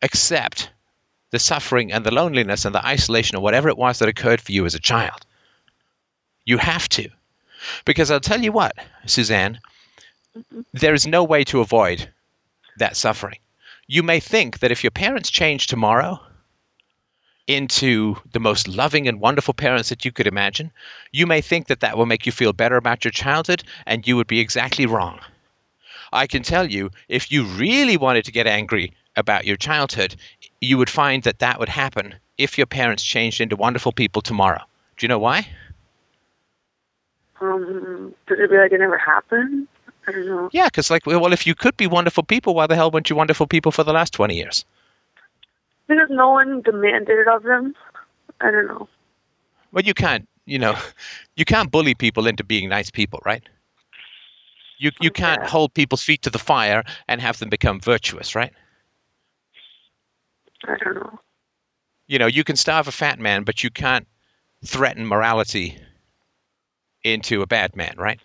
accept the suffering and the loneliness and the isolation or whatever it was that occurred for you as a child. You have to. Because I'll tell you what, Suzanne, there is no way to avoid that suffering. You may think that if your parents change tomorrow into the most loving and wonderful parents that you could imagine, you may think that that will make you feel better about your childhood, and you would be exactly wrong. I can tell you, if you really wanted to get angry about your childhood, you would find that that would happen if your parents changed into wonderful people tomorrow. Do you know why? Um, does it be like it never happened? I don't know. Yeah, because like, well, if you could be wonderful people, why the hell weren't you wonderful people for the last twenty years? Because no one demanded it of them. I don't know. Well, you can't, you know, you can't bully people into being nice people, right? You you can't hold people's feet to the fire and have them become virtuous, right? I don't know. You know, you can starve a fat man, but you can't threaten morality into a bad man, right?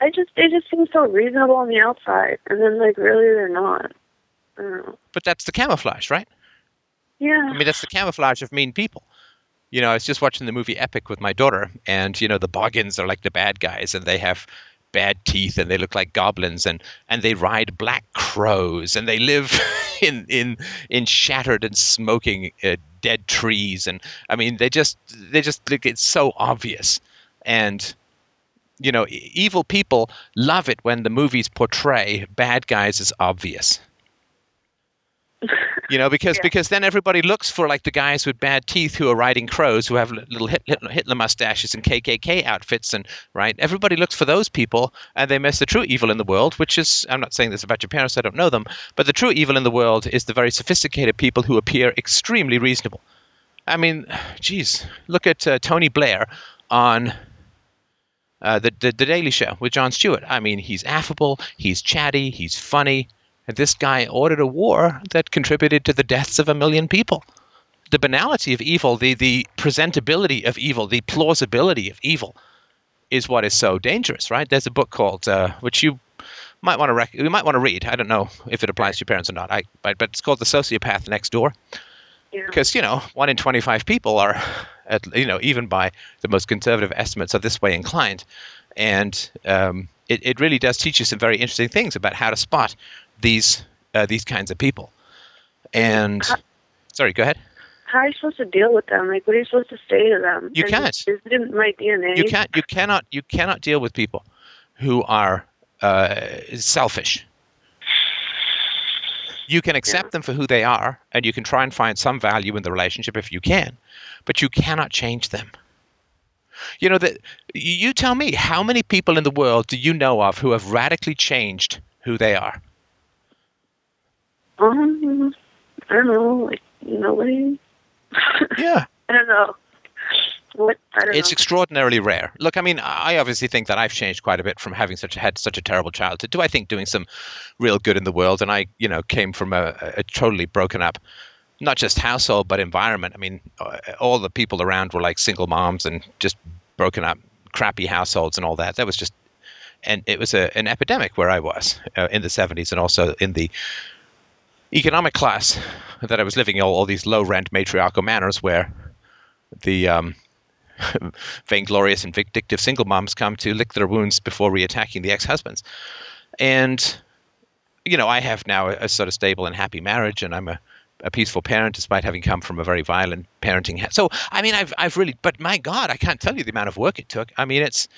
I just they just seem so reasonable on the outside, and then like really they're not. I don't know. But that's the camouflage, right? Yeah. I mean, that's the camouflage of mean people. You know, I was just watching the movie Epic with my daughter, and you know, the Boggans are like the bad guys, and they have bad teeth, and they look like goblins, and and they ride black crows, and they live in in in shattered and smoking uh, dead trees, and I mean, they just they just look it's so obvious, and you know, evil people love it when the movies portray bad guys as obvious you know because Yeah. because then everybody looks for like the guys with bad teeth who are riding crows who have little Hitler, Hitler mustaches and KKK outfits and right everybody looks for those people and they miss the true evil in the world which is I'm not saying this about your parents I don't know them but the true evil in the world is the very sophisticated people who appear extremely reasonable I mean geez look at uh, Tony Blair on uh, the, the the Daily Show with Jon Stewart. I mean, he's affable, he's chatty, he's funny. And this guy ordered a war that contributed to the deaths of a million people. The banality of evil, the the presentability of evil, the plausibility of evil, is what is so dangerous, right? There's a book called uh, which you might want to rec- you might want to read. I don't know if it applies to your parents or not. I but, but it's called The Sociopath Next Door because you know one in 25 people are at, you know even by the most conservative estimates are this way inclined and um, it, it really does teach you some very interesting things about how to spot these uh, these kinds of people and sorry go ahead How are you supposed to deal with them? Like, what are you supposed to say to them? You And can't. Is it in my DNA? you can't you cannot you cannot deal with people who are uh, selfish you can accept Yeah. them for who they are and you can try and find some value in the relationship if you can but you cannot change them you know that you tell me how many people in the world do you know of who have radically changed who they are Um, I don't know. Like, nobody. yeah I don't know. What? I don't it's know. extraordinarily rare. Look, I mean, I obviously think that I've changed quite a bit from having such a, had such a terrible childhood. Do I think doing some real good in the world? And I, you know, came from a, a totally broken up, not just household but environment. I mean, uh, all the people around were like single moms and just broken up, crappy households and all that. That was just, and it was a, an epidemic where I was uh, in the '70s and also in the economic class that I was living in. All, all these low rent matriarchal manors where the um, vainglorious and vindictive single moms come to lick their wounds before reattacking the ex-husbands. And you know, I have now a, a sort of stable and happy marriage, and I'm a, a peaceful parent, despite having come from a very violent parenting. Ha- so, I mean, I've I've really, but my God, I can't tell you the amount of work it took. I mean, it's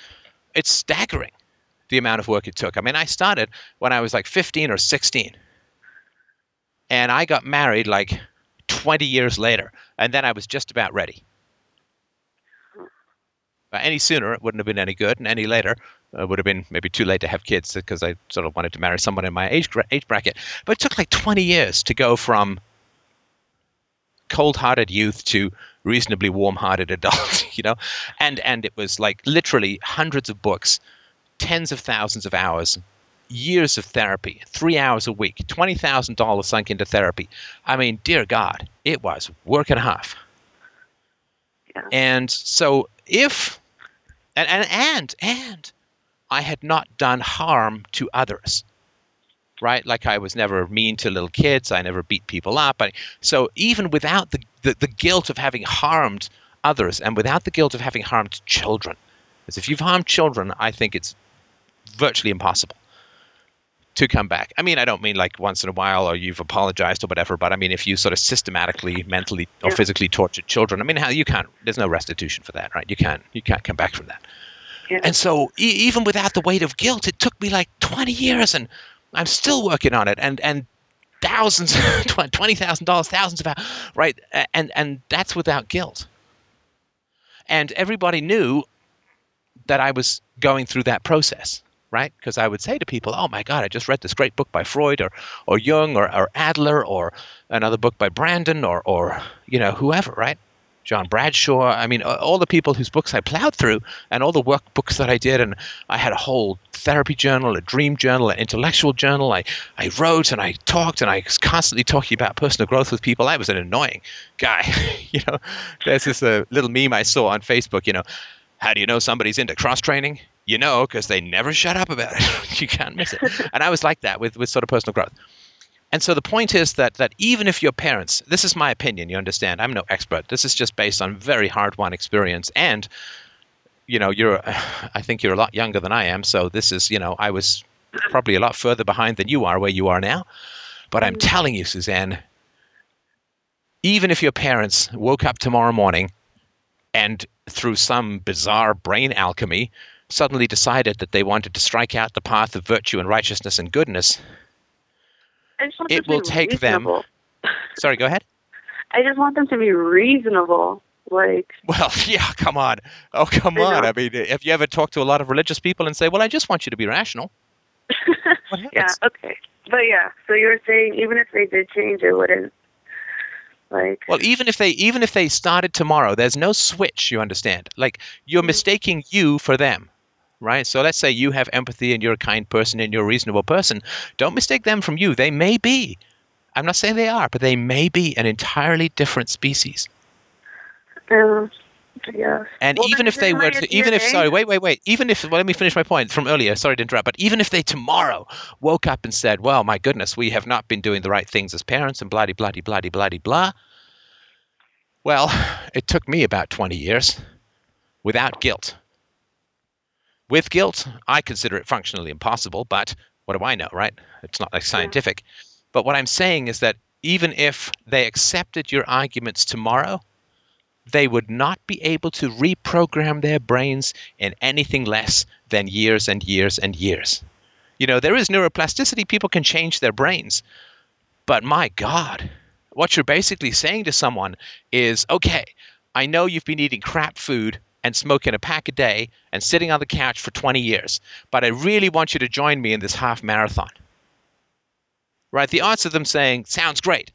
it's staggering the amount of work it took. I mean, I started when I was like 15 or 16, and I got married like 20 years later, and then I was just about ready. Uh, any sooner, it wouldn't have been any good, and any later, uh, would have been maybe too late to have kids because I sort of wanted to marry someone in my age age bracket. But it took like 20 years to go from cold-hearted youth to reasonably warm-hearted adult, you know, and and it was like literally hundreds of books, tens of thousands of hours, years of therapy, three hours a week, twenty thousand dollars sunk into therapy. I mean, dear God, it was work and a half. Yeah. And so if and and and and I had not done harm to others. right? Like I was never mean to little kids. I never beat people up. I, so even without the, the, the guilt of having harmed others and without the guilt of having harmed children, because if you've harmed children, I think it's virtually impossible to come back. I mean, I don't mean like once in a while or you've apologized or whatever, but I mean if you sort of systematically, mentally or Yeah. physically tortured children, I mean how you can't. There's no restitution for that, right? You can't. You can't come back from that. Yeah. And so e- even without the weight of guilt, it took me like 20 years, and I'm still working on it. And and thousands, twenty thousand dollars, thousands of hours, right? And and that's without guilt. And everybody knew that I was going through that process, right? Because I would say to people, "Oh my God, I just read this great book by Freud or or Jung or, or Adler or another book by Branden or or you know whoever, right?" John Bradshaw. I mean, all the people whose books I plowed through, and all the workbooks that I did, and I had a whole therapy journal, a dream journal, an intellectual journal. I, I wrote and I talked, and I was constantly talking about personal growth with people. I was an annoying guy. you know, there's this uh, little meme I saw on Facebook. You know, how do you know somebody's into cross training? You know, because they never shut up about it. you can't miss it. And I was like that with, with sort of personal growth. And so the point is that that even if your parents, this is my opinion, you understand, I'm no expert. This is just based on very hard-won experience, and you know, you're, I think you're a lot younger than I am, so this is, you know, I was probably a lot further behind than you are where you are now. But I'm mm. telling you, Suzanne, even if your parents woke up tomorrow morning and through some bizarre brain alchemy suddenly decided that they wanted to strike out the path of virtue and righteousness and goodness, I just want it will take them- sorry, go ahead. I just want them to be reasonable. Like, Well, yeah, come on. Oh, come I on. know. I mean, have you ever talked to a lot of religious people and say, "Well, I just want you to be rational"? Yeah, okay. But yeah, so you were saying even if they did change, it wouldn't. Like, Well, even if they even if they started tomorrow, there's no switch. You understand? Like you're Mhm. mistaking you for them, right? So let's say you have empathy and you're a kind person and you're a reasonable person. Don't mistake them from you. They may be. I'm not saying they are, but they may be an entirely different species. um, yeah. And Well, even if they were, to, even if sorry, wait, wait, wait. Even if well, let me finish my point from earlier. Sorry to interrupt, but even if they tomorrow woke up and said, "Well, my goodness, we have not been doing the right things as parents," and blah, blah, blah, blah, blah. Well, it took me about twenty years without guilt. With guilt, I consider it functionally impossible. But what do I know, right? It's not like scientific. But what I'm saying is that even if they accepted your arguments tomorrow, they would not be able to reprogram their brains in anything less than years and years and years. You know, there is neuroplasticity, people can change their brains. But my God, what you're basically saying to someone is okay, I know you've been eating crap food and smoking a pack a day and sitting on the couch for 20 years, but I really want you to join me in this half marathon. Right? The odds of them saying, sounds great,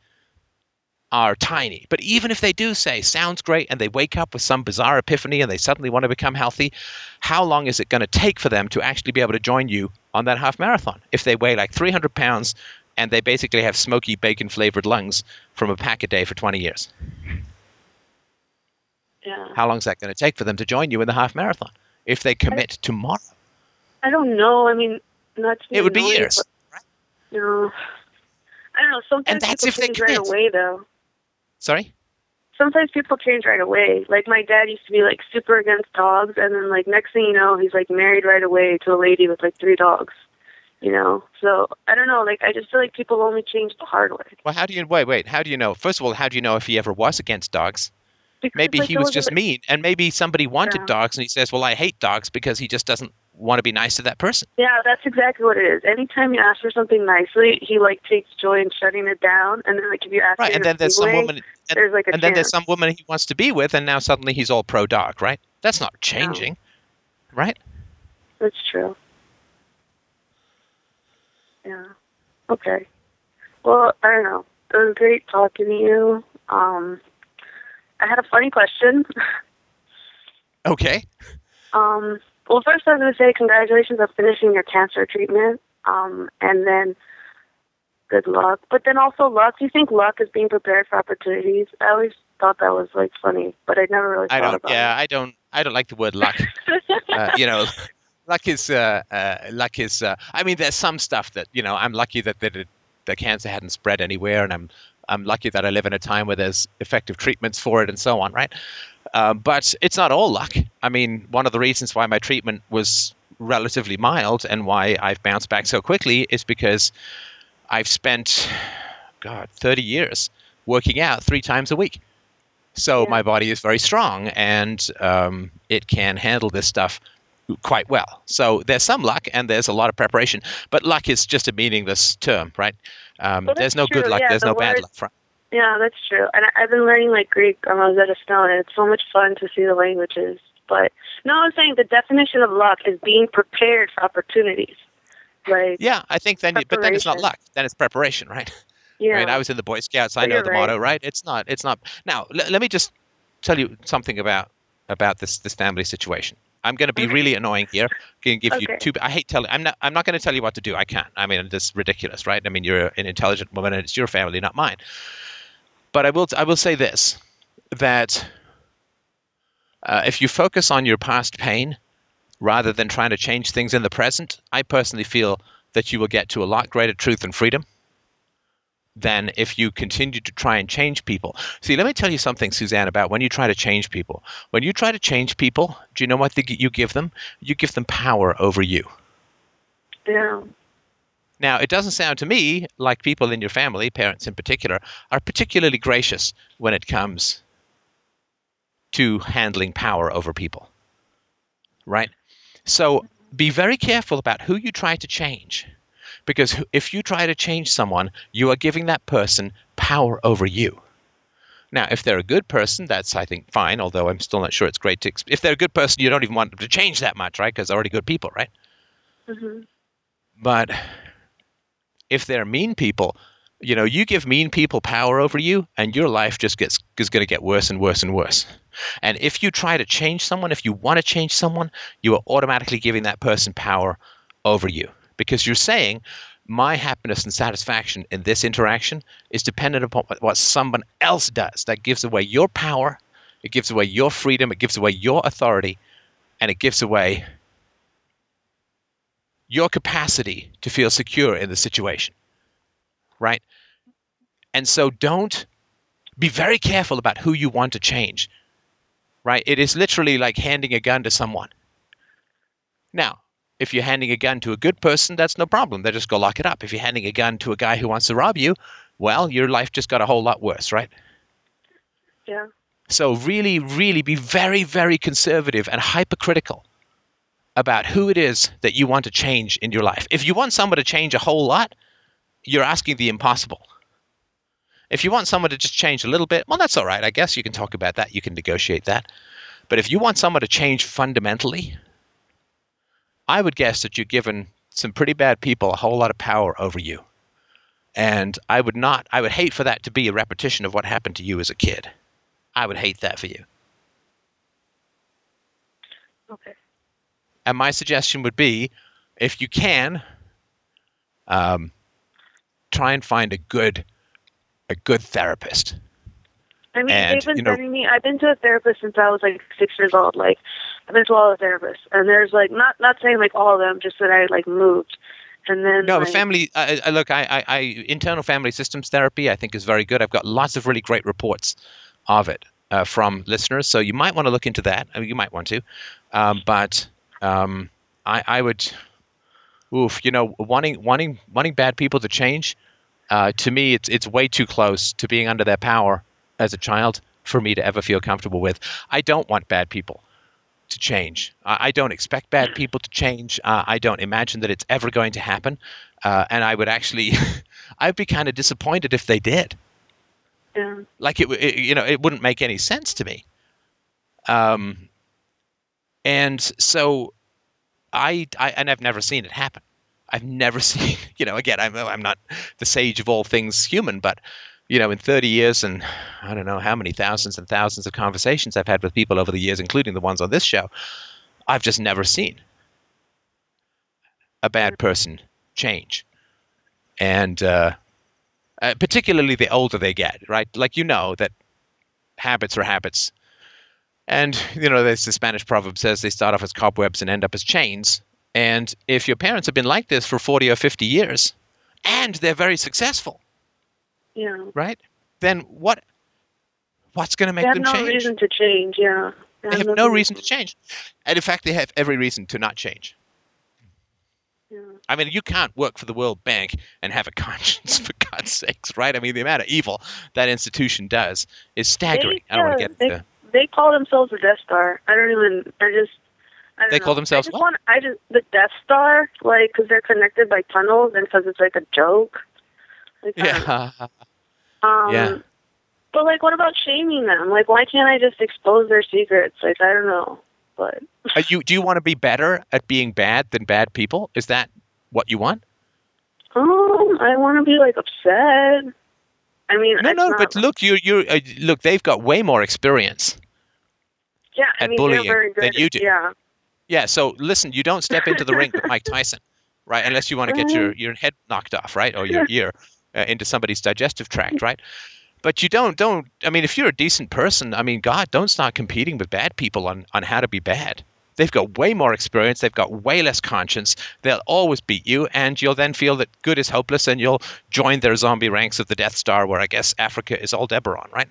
are tiny. But even if they do say, sounds great, and they wake up with some bizarre epiphany and they suddenly want to become healthy, how long is it going to take for them to actually be able to join you on that half marathon? If they weigh like 300 pounds and they basically have smoky bacon flavored lungs from a pack a day for 20 years, Yeah. how long is that going to take for them to join you in the half marathon? If they commit tomorrow, I don't know. I mean, not to it would be years. but, you know, I don't know. Sometimes and that's people if they change right away, though. Sorry? Sometimes people change right away. Like my dad used to be like super against dogs, and then like next thing you know, he's like married right away to a lady with like three dogs. You know, so I don't know. Like I just feel like people only change the hard way. Well, how do you wait? Wait, how do you know? First of all, how do you know if he ever was against dogs? Because, Maybe he was just mean, and maybe somebody wanted Yeah. dogs, and he says, "Well, I hate dogs because he just doesn't want to be nice to that person." Yeah, that's exactly what it is. Anytime you ask for something nicely, he like takes joy in shutting it down, and then like if you ask Right, and then there's some way, woman, and, there's like a and then there's some woman he wants to be with, and now suddenly he's all pro dog, right? That's not changing, right? That's true. Yeah. Okay. Well, I don't know. It was great talking to you. Um, I had a funny question. Okay. Um, well, first I was going to say congratulations on finishing your cancer treatment. Um, and then good luck. But then also luck. Do you think luck is being prepared for opportunities? I always thought that was like funny, but I never really I thought don't. Yeah, I don't. I don't like the word luck. Uh, you know, luck is uh, uh, luck is. Uh, I mean, there's some stuff that you know. I'm lucky that that it, the cancer hadn't spread anywhere, and I'm I'm lucky that I live in a time where there's effective treatments for it and so on, right? Uh, but it's not all luck. I mean, one of the reasons why my treatment was relatively mild and why I've bounced back so quickly is because I've spent, God, 30 years working out three times a week. So Yeah. my body is very strong and um, it can handle this stuff quite well. So there's some luck and there's a lot of preparation, but luck is just a meaningless term, right? Um, Well, there's no good luck, Yeah, there's the no bad luck. Yeah, that's true. And I- I've been learning like Greek on Rosetta Stone, and it's so much fun to see the languages. But no, I was saying the definition of luck is being prepared for opportunities. Like, Yeah, I think then, you, but then it's not luck. Then it's preparation, right? yeah, Right. I was in the Boy Scouts. I know the right. motto, right? It's not. It's not. Now, l- let me just tell you something about about this this family situation. I'm going to be Okay. really annoying here. To give you two. I hate telling. I'm not. I'm not going to tell you what to do. I can't. I mean, it's ridiculous, right? I mean, you're an intelligent woman, and it's your family, not mine. But I will. I will say this: that uh, if you focus on your past pain rather than trying to change things in the present, I personally feel that you will get to a lot greater truth and freedom than if you continue to try and change people. See, let me tell you something, Suzanne, about when you try to change people. When you try to change people, do you know what you give them? You give them power over you. yeah, Now, it doesn't sound to me like people in your family, parents in particular, are particularly gracious when it comes to handling power over people. Right? So be very careful about who you try to change. Because if you try to change someone, you are giving that person power over you. Now, if they're a good person, that's, I think, fine, although I'm still not sure it's great to. Ex- if they're a good person, you don't even want them to change that much, right? Because they're already good people, right? hmm But if they're mean people, you know, you give mean people power over you, and your life just gets is going to get worse and worse and worse. And if you try to change someone, if you want to change someone, you are automatically giving that person power over you because you're saying my happiness and satisfaction in this interaction is dependent upon what- someone else does. That gives away your power, it gives away your freedom, it gives away your authority, and it gives away your capacity to feel secure in the situation. Right? And so don't be very careful about who you want to change. Right? It is literally like handing a gun to someone. Now, if you're handing a gun to a good person, that's no problem. They just go lock it up. If you're handing a gun to a guy who wants to rob you, well, your life just got a whole lot worse, right? yeah, So really, really be very, very conservative and hypercritical about who it is that you want to change in your life. If you want someone to change a whole lot, you're asking the impossible. If you want someone to just change a little bit, well, that's all right. I guess you can talk about that. You can negotiate that. But if you want someone to change fundamentally, I would guess that you've given some pretty bad people a whole lot of power over you. And I would not, I would hate for that to be a repetition of what happened to you as a kid. I would hate that for you. okay, And my suggestion would be, if you can, um, try and find a good, a good therapist. I mean, And, they've been you know- sending me. I've been to a therapist since I was like six years old. Like, I've been to all the therapists, and there's like not not saying like all of them, just that I like moved, and then No, like, family. Uh, uh, look, I, I, I, internal family systems therapy, I think, is very good. I've got lots of really great reports of it uh, from listeners, so you might want to look into that. I mean, you might want to, um, but um, I, I would, oof, you know, wanting, wanting, wanting bad people to change. Uh, to me, it's it's way too close to being under their power as a child for me to ever feel comfortable with. I don't want bad people to change. I, I don't expect bad people to change. Uh, I don't imagine that it's ever going to happen. Uh, and I would actually, I'd be kind of disappointed if they did. yeah, Like it, it, you know, it wouldn't make any sense to me. Um, and so, I, I, and I've never seen it happen. I've never seen, you know, again, I'm, I'm not the sage of all things human, but you know, in 30 years and I don't know how many thousands and thousands of conversations I've had with people over the years, including the ones on this show, I've just never seen a bad person change. And uh, uh, particularly the older they get, right? Like, you know that habits are habits. And, you know, there's the Spanish proverb says they start off as cobwebs and end up as chains. And if your parents have been like this for 40 or 50 years and they're very successful, Yeah. right? Then what what's going to make them change? They have no reason to change. Yeah. they have no reason to change. And in fact, they have every reason to not change. Yeah. I mean, you can't work for the World Bank and have a conscience, for God's sakes, right? I mean, the amount of evil that institution does is staggering. I don't want to get they, into they call themselves the Death Star. I don't even. I just. I don't They know. call themselves I just what? Want, I just the Death Star, like, because they're connected by tunnels and because it's like a joke. Like, I don't know. Yeah. Um, Yeah. But like, what about shaming them? Like, why can't I just expose their secrets? Like, I don't know. But Are you, do you want to be better at being bad than bad people? Is that what you want? um, I want to be like upset. I mean, No, no, but look, you, you, uh, look, they've got way more experience. yeah, I at mean, bullying than you do. Yeah, Yeah. So listen, you don't step into the ring with Mike Tyson, right? Unless you want to get your, your head knocked off, right, or your ear uh, into somebody's digestive tract, right? But you don't, don't. I mean, if you're a decent person, I mean, God, don't start competing with bad people on on how to be bad. They've got way more experience. They've got way less conscience. They'll always beat you, and you'll then feel that good is hopeless, and you'll join their zombie ranks of the Death Star, where I guess Africa is all Deberon, right?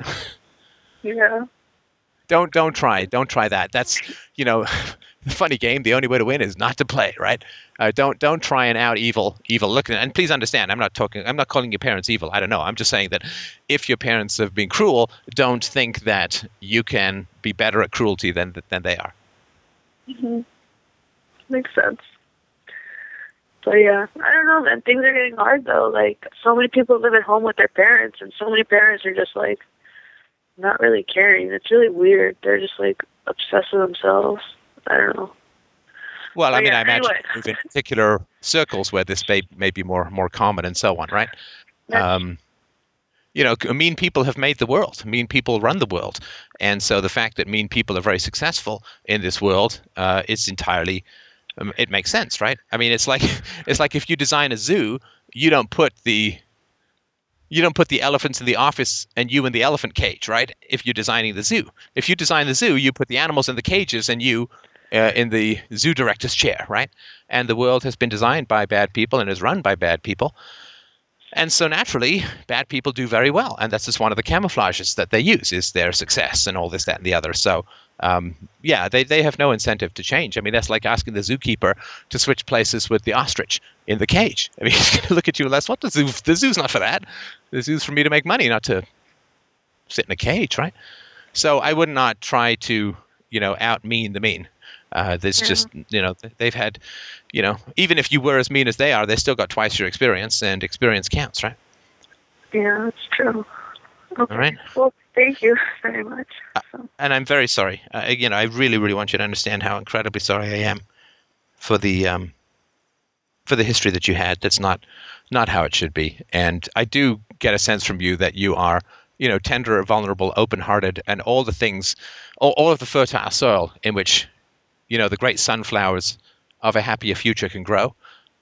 yeah. don't don't try don't try that that's you know funny game the only way to win is not to play right uh, don't don't try and out evil evil look and please understand i'm not talking i'm not calling your parents evil i don't know i'm just saying that if your parents have been cruel don't think that you can be better at cruelty than than they are hmm Makes sense. But yeah, I don't know, man. Things are getting hard though. Like so many people live at home with their parents, and so many parents are just like not really caring. It's really weird. They're just like obsessed with themselves. I don't know. well i Oh, mean yeah, i imagine anyway. in particular circles where this may, may be more more common and so on right um, you know, mean people have made the world. Mean people run the world, and so the fact that mean people are very successful in this world uh, is entirely. Um, it makes sense, right? I mean, it's like it's like if you design a zoo, you don't put the you don't put the elephants in the office and you in the elephant cage, right? If you're designing the zoo, if you design the zoo, you put the animals in the cages and you uh, in the zoo director's chair, right? And the world has been designed by bad people and is run by bad people. And so naturally, bad people do very well, and that's just one of the camouflages that they use is their success and all this, that, and the other. So, um, yeah, they, they have no incentive to change. I mean, that's like asking the zookeeper to switch places with the ostrich in the cage. I mean, he's going to look at you and that's what the zoo. The zoo's not for that. The zoo's for me to make money, not to sit in a cage, right? So I would not try to, you know, out mean the mean. Uh, there's Yeah. just, you know, they've had, you know, even if you were as mean as they are, they still got twice your experience, and experience counts, right? Yeah, that's true. Okay. All right. Well, thank you very much. Uh, And I'm very sorry. Uh, you know, I really, really want you to understand how incredibly sorry I am for the um, for the history that you had. That's not not how it should be. And I do get a sense from you that you are, you know, tender, vulnerable, open-hearted, and all the things, all, all of the fertile soil in which, you know, the great sunflowers of a happier future can grow.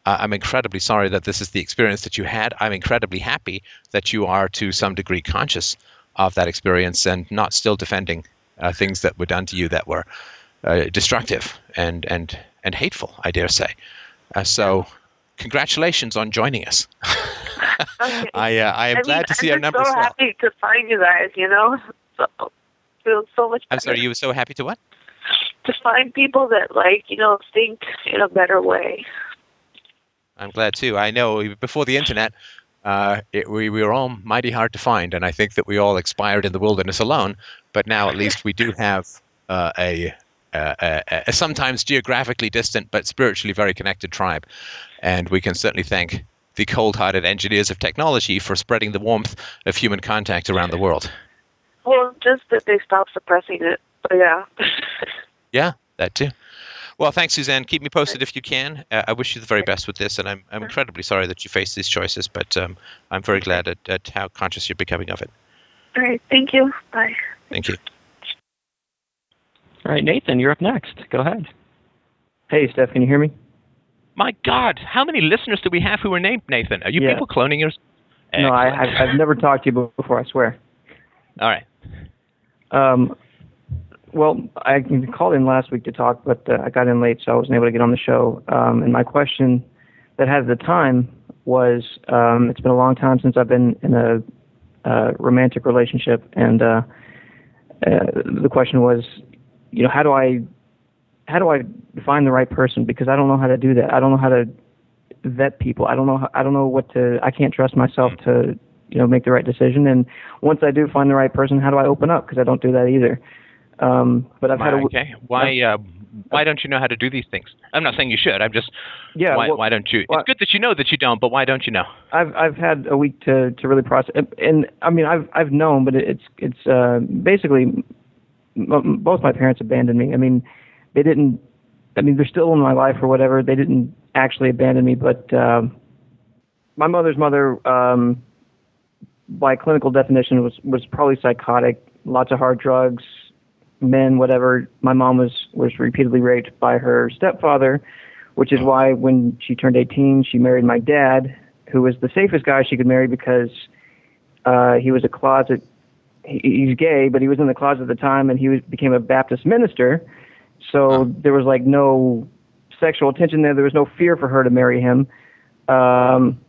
Uh, I'm incredibly sorry that this is the experience that you had. I'm incredibly happy that you are to some degree conscious of that experience and not still defending uh, things that were done to you that were uh, destructive and and and hateful. I dare say. Uh, so, congratulations on joining us. okay. I uh, I am I glad mean, to see I'm our numbers so swell. happy to find you guys. You know, so feels so much. Better. I'm sorry, you were so happy to what? To find people that like you know think in a better way. I'm glad too. I know before the internet, uh, it, we, we were all mighty hard to find, and I think that we all expired in the wilderness alone. But now at least we do have uh, a, a, a, a sometimes geographically distant but spiritually very connected tribe, and we can certainly thank the cold-hearted engineers of technology for spreading the warmth of human contact around the world. Well, just that they stop suppressing it. But yeah. Yeah, that too. Well, thanks, Suzanne. Keep me posted if you can. Uh, I wish you the very best with this, and I'm, I'm incredibly sorry that you faced these choices, but um, I'm very glad at, at how conscious you're becoming of it. All right. Thank you. Bye. Thank you. All right, Nathan, you're up next. Go ahead. Hey, Steph, can you hear me? My God, how many listeners do we have who are named Nathan? Are you Yeah. people cloning yours? No, I, I've, I've never talked to you before, I swear. All right. Um, well, I called in last week to talk, but uh, I got in late, so I wasn't able to get on the show. Um, and my question that I had at the time was, um, it's been a long time since I've been in a uh, romantic relationship, and uh, uh, the question was, you know, how do I, how do I find the right person? Because I don't know how to do that. I don't know how to vet people. I don't know. How, I don't know what to. I can't trust myself to, you know, make the right decision. And once I do find the right person, how do I open up? Because I don't do that either. Um, but I've had a, okay. Why uh, why don't you know how to do these things? I'm not saying you should. I'm just yeah. Why, well, why don't you? well, it's good that you know that you don't, but why don't you know? I've I've had a week to to really process, and I mean I've I've known, but it's it's uh, basically m- both my parents abandoned me. I mean they didn't. I mean they're still in my life or whatever. They didn't actually abandon me, but um, my mother's mother, um, by clinical definition, was was probably psychotic. Lots of hard drugs, men, whatever. My mom was was repeatedly raped by her stepfather, which is why when she turned 18, she married my dad, who was the safest guy she could marry because uh, he was a closet. He, he's gay, but he was in the closet at the time, and he was, became a Baptist minister. So there was like no sexual tension there. There was no fear for her to marry him. Um,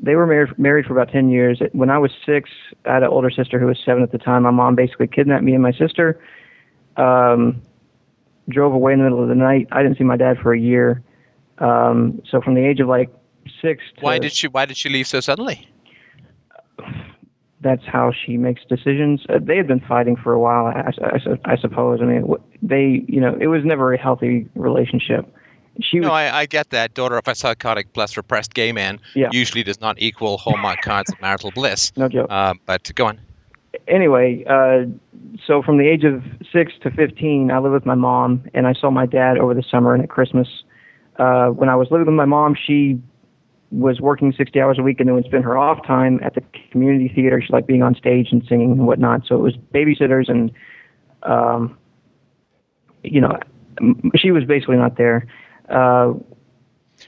they were married married for about 10 years. When I was six, I had an older sister who was seven at the time. My mom basically kidnapped me and my sister um, drove away in the middle of the night. I didn't see my dad for a year. Um, so from the age of like six. To, why did she Why did she leave so suddenly? That's how she makes decisions. Uh, they had been fighting for a while, I, I, I, suppose. I mean, they, you know, it was never a healthy relationship. She no, was, I, I get that. Daughter of a psychotic plus repressed gay man yeah. usually does not equal hallmark cards of marital bliss. No joke. Uh, but go on. Anyway, uh, so from the age of six to 15, I lived with my mom, and I saw my dad over the summer and at Christmas. Uh, when I was living with my mom, she was working 60 hours a week and then would spend her off time at the community theater. She liked being on stage and singing and whatnot. So it was babysitters and, um, you know, she was basically not there. Uh,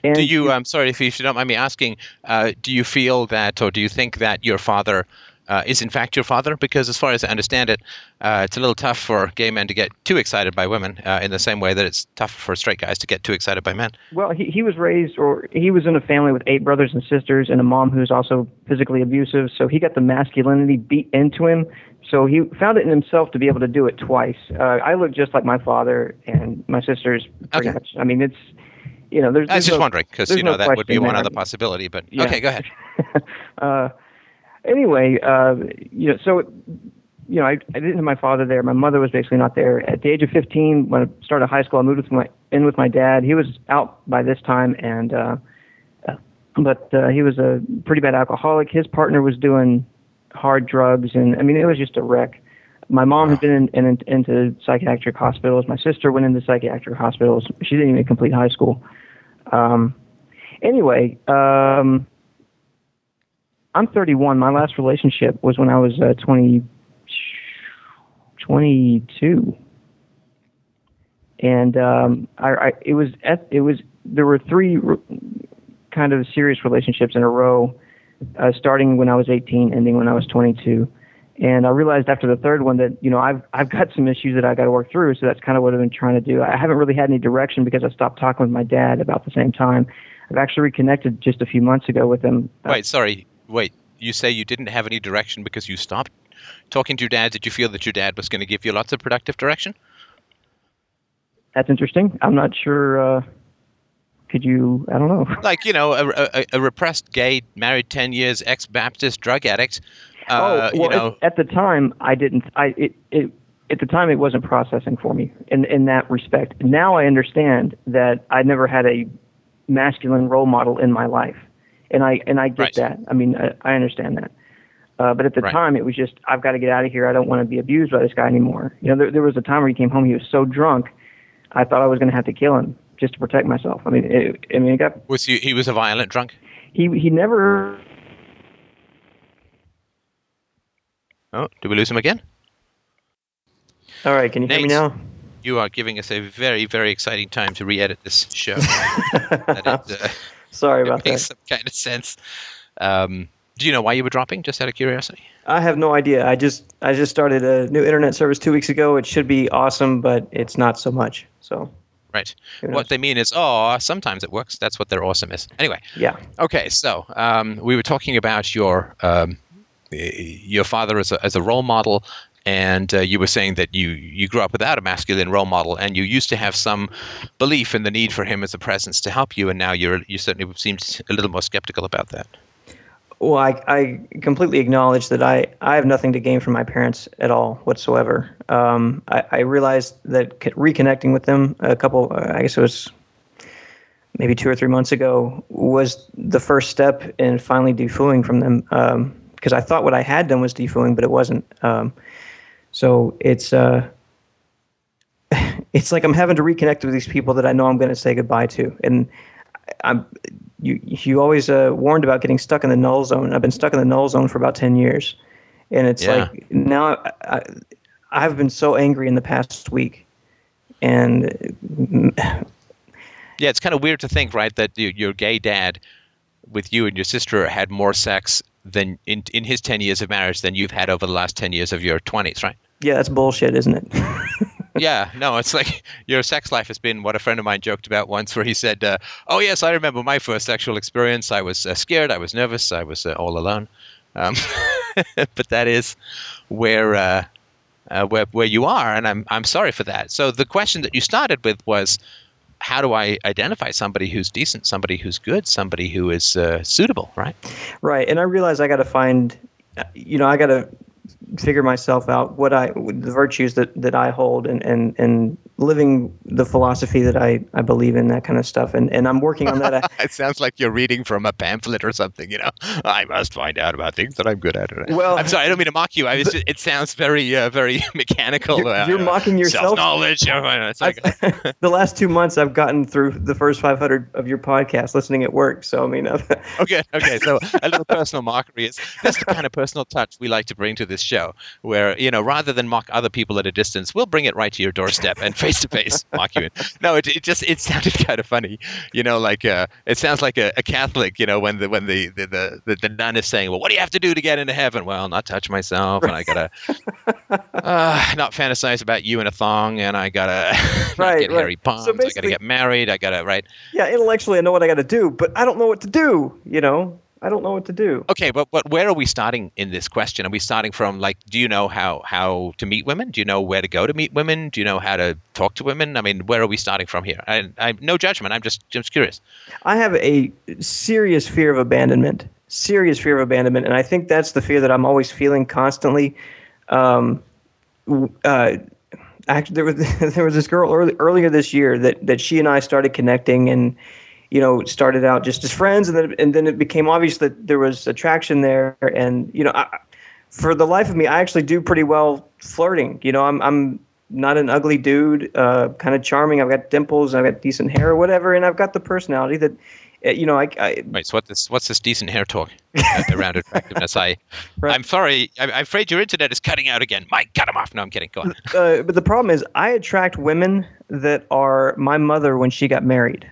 and do you? I'm sorry if you don't mind me asking. Uh, do you feel that, or do you think that your father uh, is in fact your father? Because as far as I understand it, uh, it's a little tough for gay men to get too excited by women uh, in the same way that it's tough for straight guys to get too excited by men. Well, he, he was raised, or he was in a family with eight brothers and sisters and a mom who's also physically abusive. So he got the masculinity beat into him. So he found it in himself to be able to do it twice. Uh, I look just like my father and my sisters pretty Okay. much. I mean, it's, you know, there's. I was just no- wondering because you know no that would be question one other possibility. But Yeah. okay, go ahead. uh, anyway, uh, you know, so you know, I, I didn't have my father there. My mother was basically not there. At the age of 15, when I started high school, I moved with my in with my dad. He was out by this time, and uh, uh, but uh, he was a pretty bad alcoholic. His partner was doing hard drugs, and I mean, it was just a wreck. My mom had been in, in, into psychiatric hospitals. My sister went into psychiatric hospitals. She didn't even complete high school. Um, anyway, um, I'm 31. My last relationship was when I was uh, 20, 22. And um, I, I, it was it was there were three r- kind of serious relationships in a row, uh, starting when I was 18, ending when I was 22. And I realized after the third one that you know I've I've got some issues that I got to work through. So that's kind of what I've been trying to do. I haven't really had any direction because I stopped talking with my dad about the same time. I've actually reconnected just a few months ago with him. Wait, sorry. Wait, you say you didn't have any direction because you stopped talking to your dad. Did you feel that your dad was going to give you lots of productive direction? That's interesting. I'm not sure. Uh, could you? I don't know. Like you know, a, a, a repressed gay, married ten years, ex-Baptist drug addict. Uh, oh, well, you know, at, at the time, I didn't. I it, it at the time it wasn't processing for me in in that respect. Now I understand that I never had a masculine role model in my life, and I and I get Right. that. I mean, I, I understand that. Uh, but at the Right. time, it was just I've got to get out of here. I don't want to be abused by this guy anymore. You know, there, there was a time where he came home. He was so drunk, I thought I was going to have to kill him just to protect myself. I mean, it, I mean, it got was he, he was a violent drunk? he he never Oh, did we lose him again? All right, can you hear me now? You are giving us a very, very exciting time to re-edit this show. that uh, Sorry about that. makes some kind of sense. Um, Do you know why you were dropping? Just out of curiosity. I have no idea. I just I just started a new internet service two weeks ago. It should be awesome, but it's not so much. So Right. What they mean is, oh, sometimes it works. That's what their awesome is. Anyway. yeah, Okay, so um, we were talking about your um, your father as a, as a role model, and uh, you were saying that you you grew up without a masculine role model, and you used to have some belief in the need for him as a presence to help you, and now you're you certainly seemed a little more skeptical about that. Well, I, I completely acknowledge that I, I have nothing to gain from my parents at all whatsoever. Um, I, I realized that reconnecting with them a couple, uh, I guess it was maybe two or three months ago, was the first step in finally defooing from them. Because I thought what I had done was defooing, but it wasn't. Um, so it's uh, it's like I'm having to reconnect with these people that I know I'm going to say goodbye to, and I'm you you always uh, warned about getting stuck in the null zone. I've been stuck in the null zone for about ten years, and it's Yeah. like now I, I, I've been so angry in the past week, and Yeah, it's kind of weird to think, right, that you, your gay dad with you and your sister had more sex than in in his ten years of marriage than you've had over the last ten years of your twenties, right? Yeah, that's bullshit, isn't it? yeah, no, it's like your sex life has been what a friend of mine joked about once, where he said, uh, "Oh yes, I remember my first sexual experience. I was uh, scared, I was nervous, I was uh, all alone." Um, but that is where uh, uh, where where you are, and I'm I'm sorry for that. So the question that you started with was, how do I identify somebody who's decent, somebody who's good, somebody who is uh, suitable, right? Right, and I realize I got to find, you know, I got to figure myself out what I the virtues that that I hold and and and living the philosophy that I I believe in that kind of stuff and and I'm working on that. It sounds like you're reading from a pamphlet or something. You know, I must find out about things that I'm good at. Well- I'm sorry, I don't mean to mock you. I was just, it sounds very, uh, very mechanical. You're- uh, you're mocking yourself. Self knowledge. Like, the last two months I've gotten through the first 500 of your podcast listening at work. So I mean, I've, okay, okay. So a little personal mockery is that's the kind of personal touch we like to bring to this show, where you know, rather than mock other people at a distance, we'll bring it right to your doorstep and face to face mock you. No, it, it just it sounded kind of funny, you know, like uh, it sounds like a, a Catholic, you know, when the when the the, the the the nun is saying, well, what do you have to do to get into heaven? Well, not touch myself, and I gotta uh, not fantasize about you in a thong, and I gotta Right, get right. hairy palms. So I gotta get married. I gotta right. yeah, intellectually I know what I got to do, but I don't know what to do. You know, I don't know what to do. Okay, but but where are we starting in this question? Are we starting from like, do you know how how to meet women? Do you know where to go to meet women? Do you know how to talk to women? I mean, where are we starting from here? I, I no judgment. I'm just just curious. I have a serious fear of abandonment. Serious fear of abandonment, and I think that's the fear that I'm always feeling constantly. Um, uh, actually, there was there was this girl early, earlier this year that that she and I started connecting, and you know started out just as friends, and then and then it became obvious that there was attraction there, and you know, I, for the life of me, I actually do pretty well flirting. You know, I'm I'm not an ugly dude, uh, kind of charming. I've got dimples, I've got decent hair or whatever, and I've got the personality that, uh, you know, I, I Wait, so what this what's this decent hair talk around attractiveness? I Right. I'm sorry. I, I'm afraid your internet is cutting out again. Mike, cut him off. No, I'm kidding. Go on. uh, but the problem is I attract women that are my mother when she got married.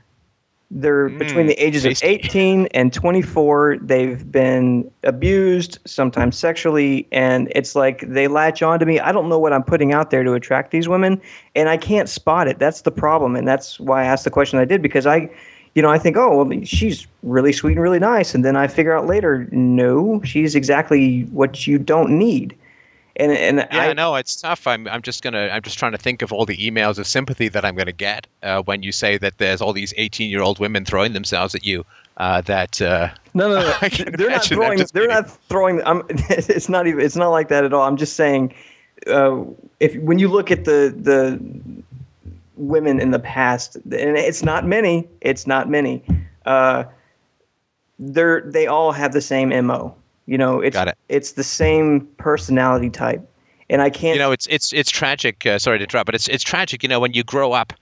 They're between mm, the ages of 18 and 24. They've been abused, sometimes sexually, and it's like they latch on to me. I don't know what I'm putting out there to attract these women, and I can't spot it. That's the problem, and that's why I asked the question I did because I, you know, I think, oh, well, she's really sweet and really nice, and then I figure out later, no, she's exactly what you don't need. And and Yeah, I, know it's tough. I'm, I'm just gonna, I'm just trying to think of all the emails of sympathy that I'm gonna get uh, when you say that there's all these 18 year old women throwing themselves at you. Uh, that uh, No, no, no. They're not throwing. They're kidding. not throwing. I'm, it's not even. It's not like that at all. I'm just saying, uh, if when you look at the the women in the past, and it's not many. It's not many. Uh, they're they all have the same mo. You know, it's it. it's the same personality type, and I can't. you know, it's it's it's tragic. Uh, sorry to interrupt, but it's it's tragic. You know, when you grow up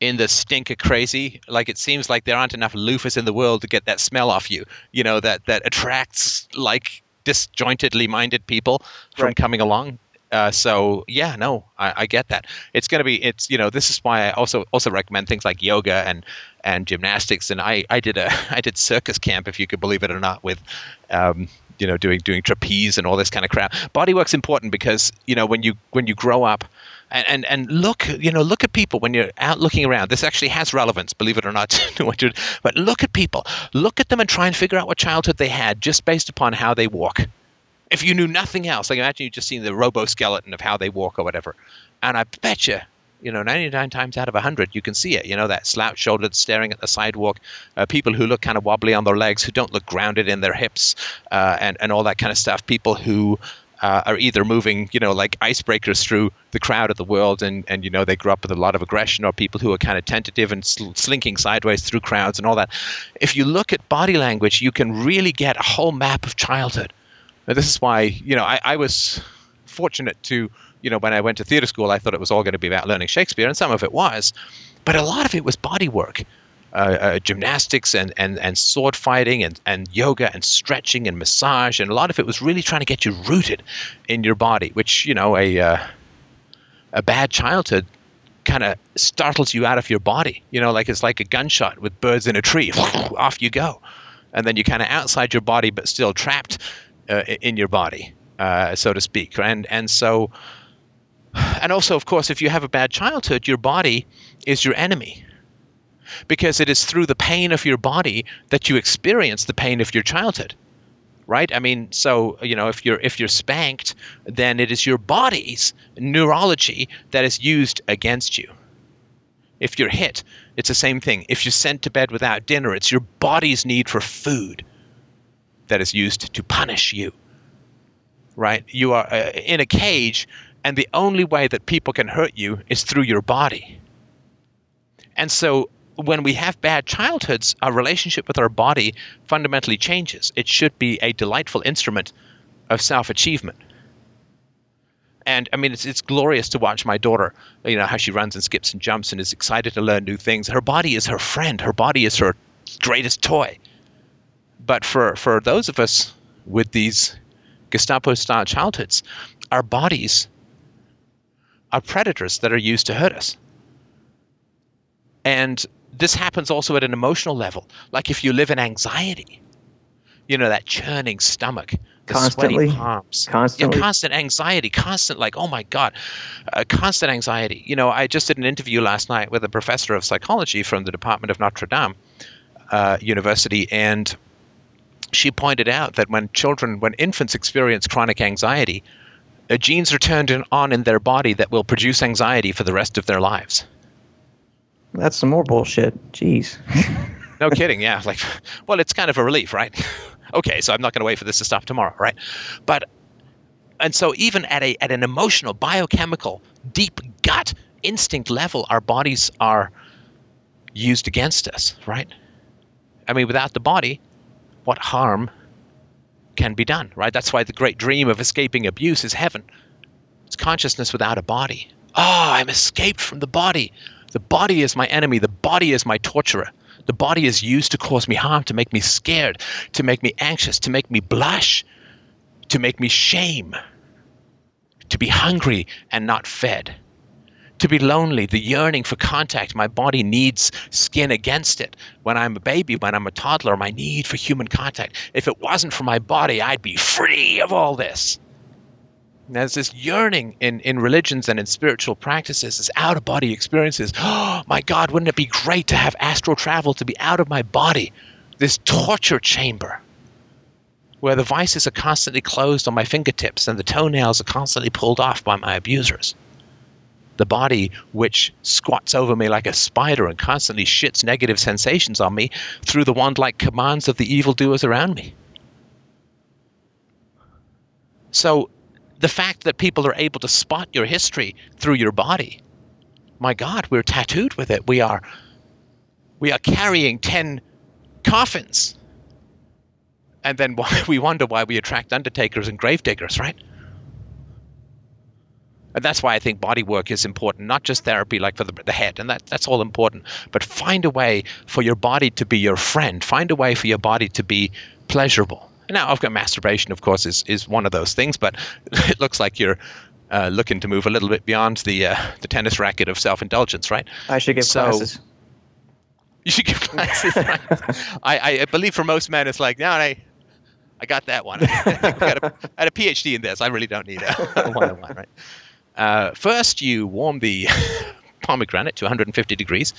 in the stink of crazy, like it seems like there aren't enough loofahs in the world to get that smell off you. You know, that that attracts like disjointedly minded people from Right. coming along. Uh, so yeah, no, I, I get that. It's going to be it's you know this is why I also also recommend things like yoga and and gymnastics. And I I did a I did circus camp if you could believe it or not with. Um, you know, doing doing trapeze and all this kind of crap. Bodywork's important because you know when you when you grow up, and, and and look you know look at people when you're out looking around this actually has relevance believe it or not but look at people look at them and try and figure out what childhood they had just based upon how they walk if you knew nothing else like imagine you just seen the robo-skeleton of how they walk or whatever and i bet you you know 99 times out of 100 you can see it you know that slouch shouldered staring at the sidewalk uh, people who look kind of wobbly on their legs who don't look grounded in their hips uh, and, and all that kind of stuff people who uh, are either moving, you know, like icebreakers through the crowd of the world, and, and you know they grew up with a lot of aggression, or people who are kind of tentative and sl- slinking sideways through crowds and all that. If you look at body language, you can really get a whole map of childhood. Now, this is why, you know, I, I was fortunate to, you know, when I went to theater school, I thought it was all going to be about learning Shakespeare, and some of it was, but a lot of it was body work. Uh, uh, gymnastics and, and, and sword fighting and, and yoga and stretching and massage and a lot of it was really trying to get you rooted in your body which you know a uh, a bad childhood kind of startles you out of your body. You know like it's like a gunshot with birds in a tree. Off you go. And then you're kind of outside your body but still trapped uh, in your body uh, so to speak. And and so and also of course if you have a bad childhood your body is your enemy. Because it is through the pain of your body that you experience the pain of your childhood right? I mean so you know if you're if you're spanked then it is your body's neurology that is used against you. If you're hit it's the same thing. If you're sent to bed without dinner it's your body's need for food that is used to punish you right you are uh, in a cage and the only way that people can hurt you is through your body and so when we have bad childhoods, our relationship with our body fundamentally changes. It should be a delightful instrument of self achievement. And I mean, it's, it's glorious to watch my daughter, you know, how she runs and skips and jumps and is excited to learn new things. Her body is her friend, her body is her greatest toy. But for, for those of us with these Gestapo style childhoods, our bodies are predators that are used to hurt us. And this happens also at an emotional level. Like if you live in anxiety, you know, that churning stomach, the Constantly? sweaty palms, Constantly? yeah, constant anxiety, constant like, oh my god, uh, constant anxiety. You know, I just did an interview last night with a professor of psychology from the Department of Notre Dame uh, University, and she pointed out that when children, when infants experience chronic anxiety, uh, genes are turned in, on in their body that will produce anxiety for the rest of their lives. That's some more bullshit. Jeez. No kidding. Yeah. Like, well, it's kind of a relief, right? okay, so I'm not going to wait for this to stop tomorrow, right? But, and so even at a at an emotional, biochemical, deep gut instinct level, our bodies are used against us, right? I mean, without the body, what harm can be done, right? That's why the great dream of escaping abuse is heaven. It's consciousness without a body. Oh, I'm escaped from the body. The body is my enemy. The body is my torturer. The body is used to cause me harm, to make me scared, to make me anxious, to make me blush, to make me shame, to be hungry and not fed, to be lonely, the yearning for contact. My body needs skin against it. When I'm a baby, when I'm a toddler, my need for human contact. If it wasn't for my body, I'd be free of all this. There's this yearning in, in religions and in spiritual practices, this out of body experiences. Oh my God, wouldn't it be great to have astral travel, to be out of my body? This torture chamber where the vices are constantly closed on my fingertips and the toenails are constantly pulled off by my abusers. The body, which squats over me like a spider and constantly shits negative sensations on me through the wand like commands of the evildoers around me. So, the fact that people are able to spot your history through your body my god we're tattooed with it. We are we are carrying 10 coffins. And then we wonder why we attract undertakers and gravediggers right and that's why I think body work is important, not just therapy like for the, the head, and that, that's all important, but find a way for your body to be your friend. Find a way for your body to be pleasurable. Now, I've got masturbation, of course, is, is one of those things, but it looks like you're uh, looking to move a little bit beyond the uh, the tennis racket of self indulgence, right? I should give So- classes. You should give classes. right? I, I believe for most men, it's like, no, I, I got that one. I, got a, I had a PhD in this. I really don't need a one-on-one, right? Uh, first, you warm the pomegranate to 150 degrees.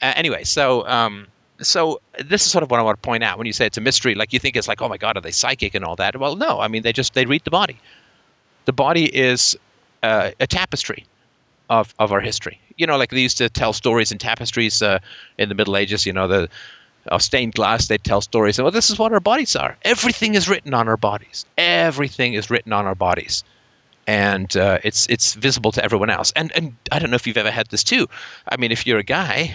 Uh, anyway, so um, so this is sort of what I want to point out when you say it's a mystery. Like you think it's like, oh my god, are they psychic and all that? Well, no. I mean, they just they read the body. The body is uh, a tapestry of of our history. You know, like they used to tell stories in tapestries uh, in the Middle Ages. You know, the stained glass, they'd tell stories. And Well, this is what our bodies are. Everything is written on our bodies. Everything is written on our bodies, and uh, it's it's visible to everyone else. And and I don't know if you've ever had this too. I mean, if you're a guy,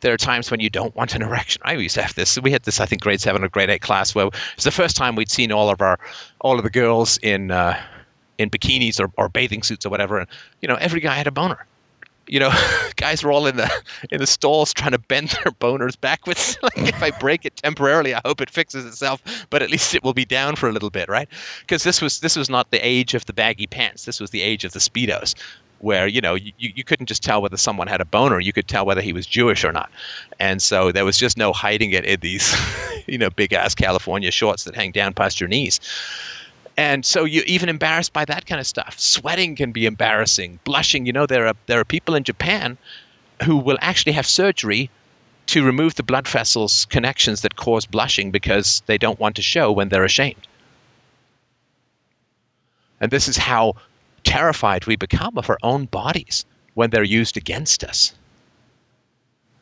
there are times when you don't want an erection. I used to have this. We had this, I think, grade seven or grade eight class where it's the first time we'd seen all of our all of the girls in uh, in bikinis or, or bathing suits or whatever, and you know, every guy had a boner you know, guys were all in the in the stalls trying to bend their boners backwards. like if I break it temporarily, I hope it fixes itself, but at least it will be down for a little bit, right? Because this was this was not the age of the baggy pants. This was the age of the speedos, where you know you, you couldn't just tell whether someone had a boner. You could tell whether he was Jewish or not, and so there was just no hiding it in these, you know, big ass California shorts that hang down past your knees. And so you're even embarrassed by that kind of stuff. Sweating can be embarrassing. Blushing, you know, there are there are people in Japan who will actually have surgery to remove the blood vessels connections that cause blushing because they don't want to show when they're ashamed. And this is how terrified we become of our own bodies when they're used against us.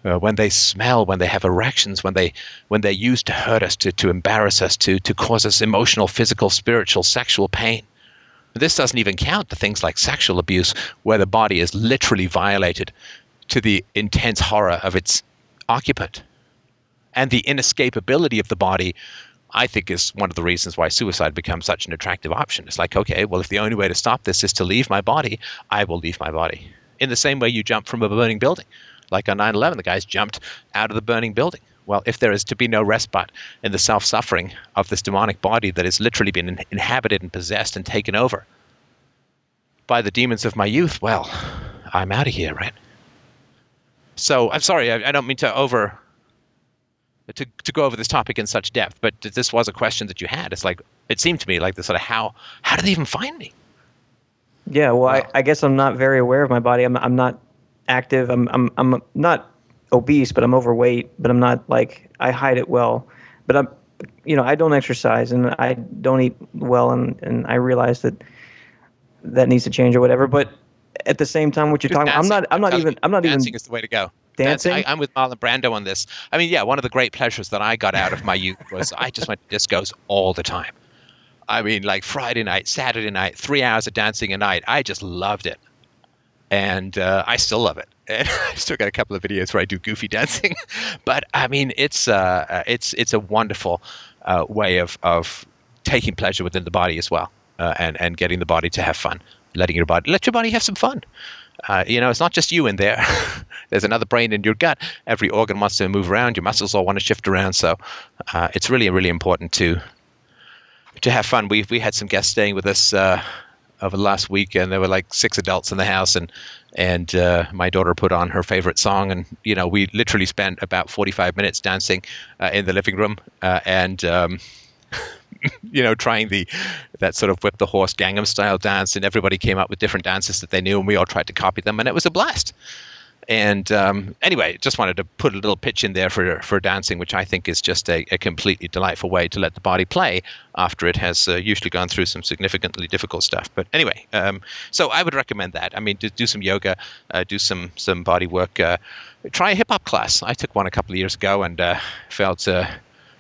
Uh, when they smell, when they have erections, when they when they're used to hurt us, to, to embarrass us, to, to cause us emotional, physical, spiritual, sexual pain. This doesn't even count the things like sexual abuse, where the body is literally violated to the intense horror of its occupant. And the inescapability of the body, I think, is one of the reasons why suicide becomes such an attractive option. It's like, okay, well, if the only way to stop this is to leave my body, I will leave my body. In the same way you jump from a burning building. Like on 9 11, the guys jumped out of the burning building. Well, if there is to be no respite in the self suffering of this demonic body that has literally been in- inhabited and possessed and taken over by the demons of my youth, well, I'm out of here, right? So I'm sorry, I, I don't mean to over to to go over this topic in such depth, but this was a question that you had. It's like it seemed to me like the sort of how how do they even find me? Yeah, well, Wow. I, I guess I'm not very aware of my body. I'm I'm not active. I'm I'm I'm not obese, but I'm overweight. But I'm not like I hide it well. But I'm, you know, I don't exercise and I don't eat well, and and I realize that that needs to change or whatever. But at the same time, what you're Dude, talking, I'm not I'm not even I'm not even dancing is the way to go. dancing. I, I'm with Marlon Brando on this. I mean, yeah, one of the great pleasures that I got out of my youth was I just went to discos all the time. I mean, like Friday night, Saturday night, three hours of dancing a night. I just loved it, and uh, I still love it. And I still got a couple of videos where I do goofy dancing, but I mean, it's uh, uh, it's it's a wonderful uh, way of of taking pleasure within the body as well, uh, and and getting the body to have fun, letting your body let your body have some fun. Uh, you know, it's not just you in there. There's another brain in your gut. Every organ wants to move around. Your muscles all want to shift around. So it's really, really important to to have fun. We we had some guests staying with us over last week, and there were like six adults in the house, and and uh, my daughter put on her favorite song, and you know, we literally spent about 45 minutes dancing uh, in the living room, uh, and. Um, you know, trying the that sort of whip the horse Gangnam style dance, and everybody came up with different dances that they knew, and we all tried to copy them, and it was a blast. And um, anyway, just wanted to put a little pitch in there for for dancing, which I think is just a, a completely delightful way to let the body play after it has uh, usually gone through some significantly difficult stuff. But anyway, um, so I would recommend that. I mean, do, do some yoga, uh, do some some body work. Uh, try a hip hop class. I took one a couple of years ago and uh, felt uh,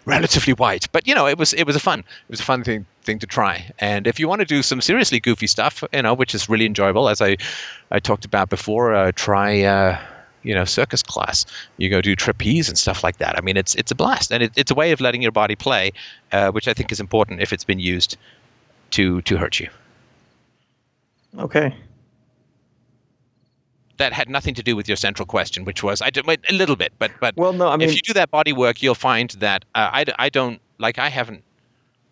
relatively white, but you know, it was it was a fun it was a fun thing thing to try. And if you want to do some seriously goofy stuff, you know, which is really enjoyable, as I I talked about before, uh, try. Uh, you know, circus class. You go do trapeze and stuff like that. I mean, it's it's a blast, and it, it's a way of letting your body play, uh, which I think is important if it's been used to to hurt you. okay. That had nothing to do with your central question, which was I did a little bit, but but Well, no, I mean, if you do that body work, you'll find that uh, I, I don't like I haven't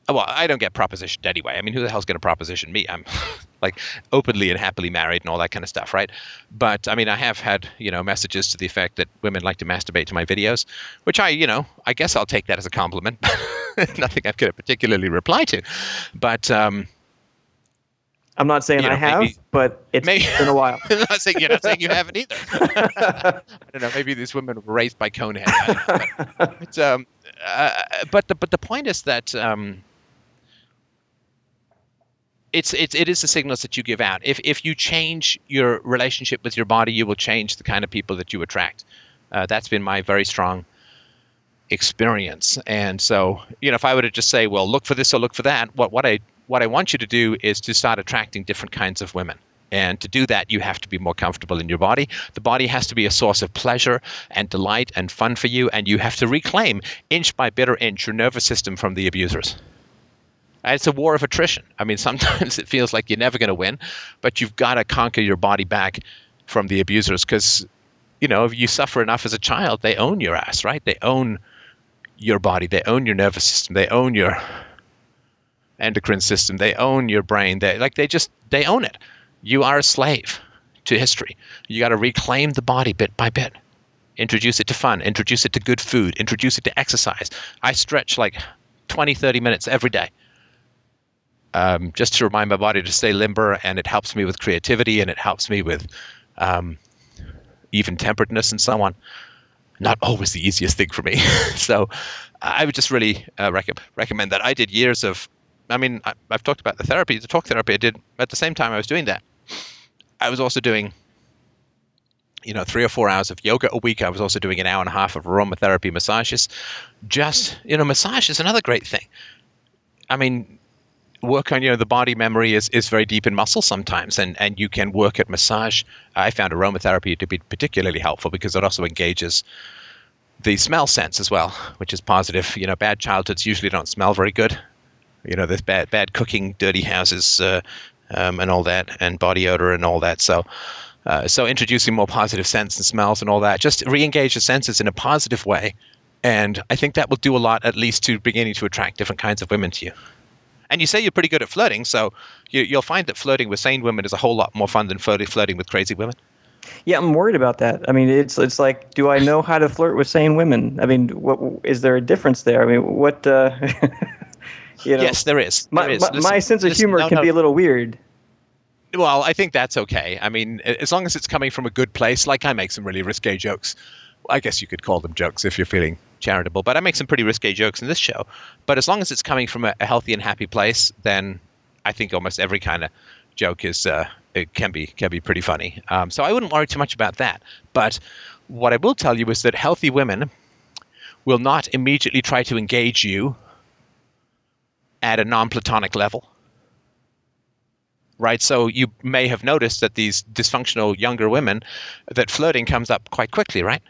well, I don't get propositioned anyway. I mean, who the hell's going to proposition me? I'm like openly and happily married and all that kind of stuff, right? But I mean, I have had you know messages to the effect that women like to masturbate to my videos, which I you know I guess I'll take that as a compliment. Nothing I'm going to particularly reply to, but um, I'm not saying You I have, maybe- but it's maybe- been a while. I'm not saying you're not saying you haven't either. I don't know. Maybe these women were raised by Conehead. I. But, um, uh, but the but the point is that um, it's it's it is the signals that you give out. If if you change your relationship with your body, you will change the kind of people that you attract. Uh, that's been my very strong experience. And so, you know, if I were to just say, well, look for this or look for that, what what I what I want you to do is to start attracting different kinds of women. And to do that, you have to be more comfortable in your body. The body has to be a source of pleasure and delight and fun for you. And you have to reclaim, inch by bitter inch, your nervous system from the abusers. And It's a war of attrition. I mean, sometimes it feels like you're never going to win, but you've got to conquer your body back from the abusers because, you know, if you suffer enough as a child, they own your ass, right? They own your body, they own your nervous system, they own your endocrine system, they own your brain. They like they just they own it. You are a slave to history. You got to reclaim the body bit by bit. Introduce it to fun, introduce it to good food, introduce it to exercise. I stretch like 20, 30 minutes every day um, just to remind my body to stay limber, and it helps me with creativity and it helps me with um, even temperedness and so on. Not always the easiest thing for me. so I would just really uh, rec- recommend that. I did years of, I mean, I, I've talked about the therapy, the talk therapy I did. At the same time I was doing that, I was also doing, you know, three or four hours of yoga a week. I was also doing an hour and a half of aromatherapy massages. Just, you know, massage is another great thing. I mean, work on you know the body memory is, is very deep in muscle sometimes and and you can work at massage. I found aromatherapy to be particularly helpful because it also engages the smell sense as well which is positive. You know bad childhoods usually don't smell very good. You know there's bad bad cooking dirty houses uh, um, and all that and body odor and all that. So uh, so introducing more positive scents and smells and all that just re-engage the senses in a positive way. And i think that will do a lot at least to beginning to attract different kinds of women to you and you say you're pretty good at flirting, so you, you'll find that flirting with sane women is a whole lot more fun than flirting, flirting with crazy women. Yeah, I'm worried about that. I mean, it's it's like, do I know how to flirt with sane women? I mean, what is there a difference there? I mean, what? Uh, you know, yes, there is. my, there is. my, Listen- my sense of listen, humor no, can no. be a little weird. Well, I think that's okay. I mean, as long as it's coming from a good place, like I make some really risque jokes. I guess you could call them jokes if you're feeling charitable, but I make some pretty risque jokes in this show. But as long as it's coming from a, a healthy and happy place, then I think almost every kind of joke is uh, it can be can be pretty funny. Um, so I wouldn't worry too much about that. But what I will tell you is that healthy women will not immediately try to engage you at a non-platonic level right? So you may have noticed that these dysfunctional younger women, that flirting comes up quite quickly, right?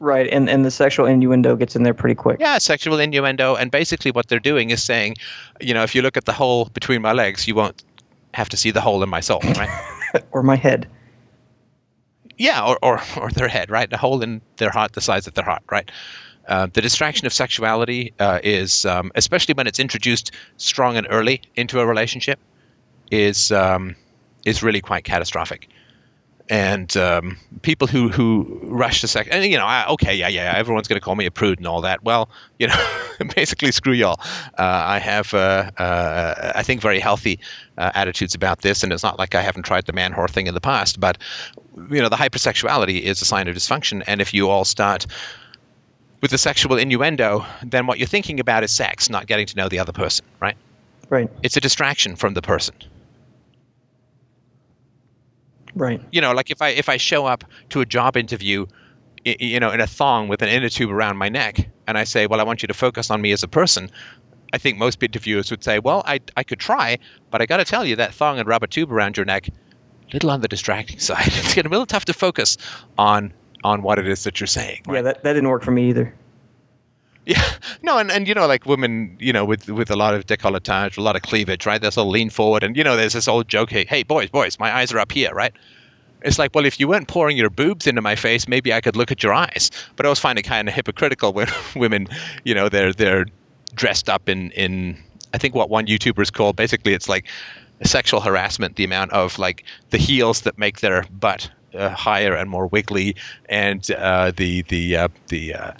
Right, and and the sexual innuendo gets in there pretty quick. Yeah, sexual innuendo, and basically what they're doing is saying, you know, if you look at the hole between my legs, you won't have to see the hole in my soul, right? or my head. yeah, or, or or their head, right? A hole in their heart, the size of their heart, right? Uh, the distraction of sexuality uh, is, um, especially when it's introduced strong and early into a relationship, is um, is really quite catastrophic. And um, people who, who rush to second and you know, I, okay, yeah, yeah, everyone's going to call me a prude and all that. Well, you know, basically, screw y'all. Uh, I have, uh, uh, I think, very healthy uh, attitudes about this, and it's not like I haven't tried the man whore thing in the past. But you know, the hypersexuality is a sign of dysfunction, and if you all start with the sexual innuendo, then what you're thinking about is sex, not getting to know the other person, right? Right, It's a distraction from the person. Right. you know, like if I if I show up to a job interview, you know, in a thong with an inner tube around my neck, and I say, "Well, I want you to focus on me as a person," I think most interviewers would say, "Well, I I could try, but I got to tell you that thong and rubber tube around your neck, little on the distracting side. It's getting a little tough to focus on on what it is that you're saying." Yeah, that, that didn't work for me either. Yeah, no, and, and you know, like women, you know, with with a lot of décolletage, a lot of cleavage, right? They'll sort of lean forward, and you know, there's this old joke, hey, hey, boys, boys, my eyes are up here, right? It's like, well, if you weren't pouring your boobs into my face, maybe I could look at your eyes. But I always find it kind of hypocritical when women, you know, they're they're dressed up in in I think what one YouTuber is called basically it's like sexual harassment. The amount of like the heels that make their butt uh, higher and more wiggly, and uh, the the uh, the uh,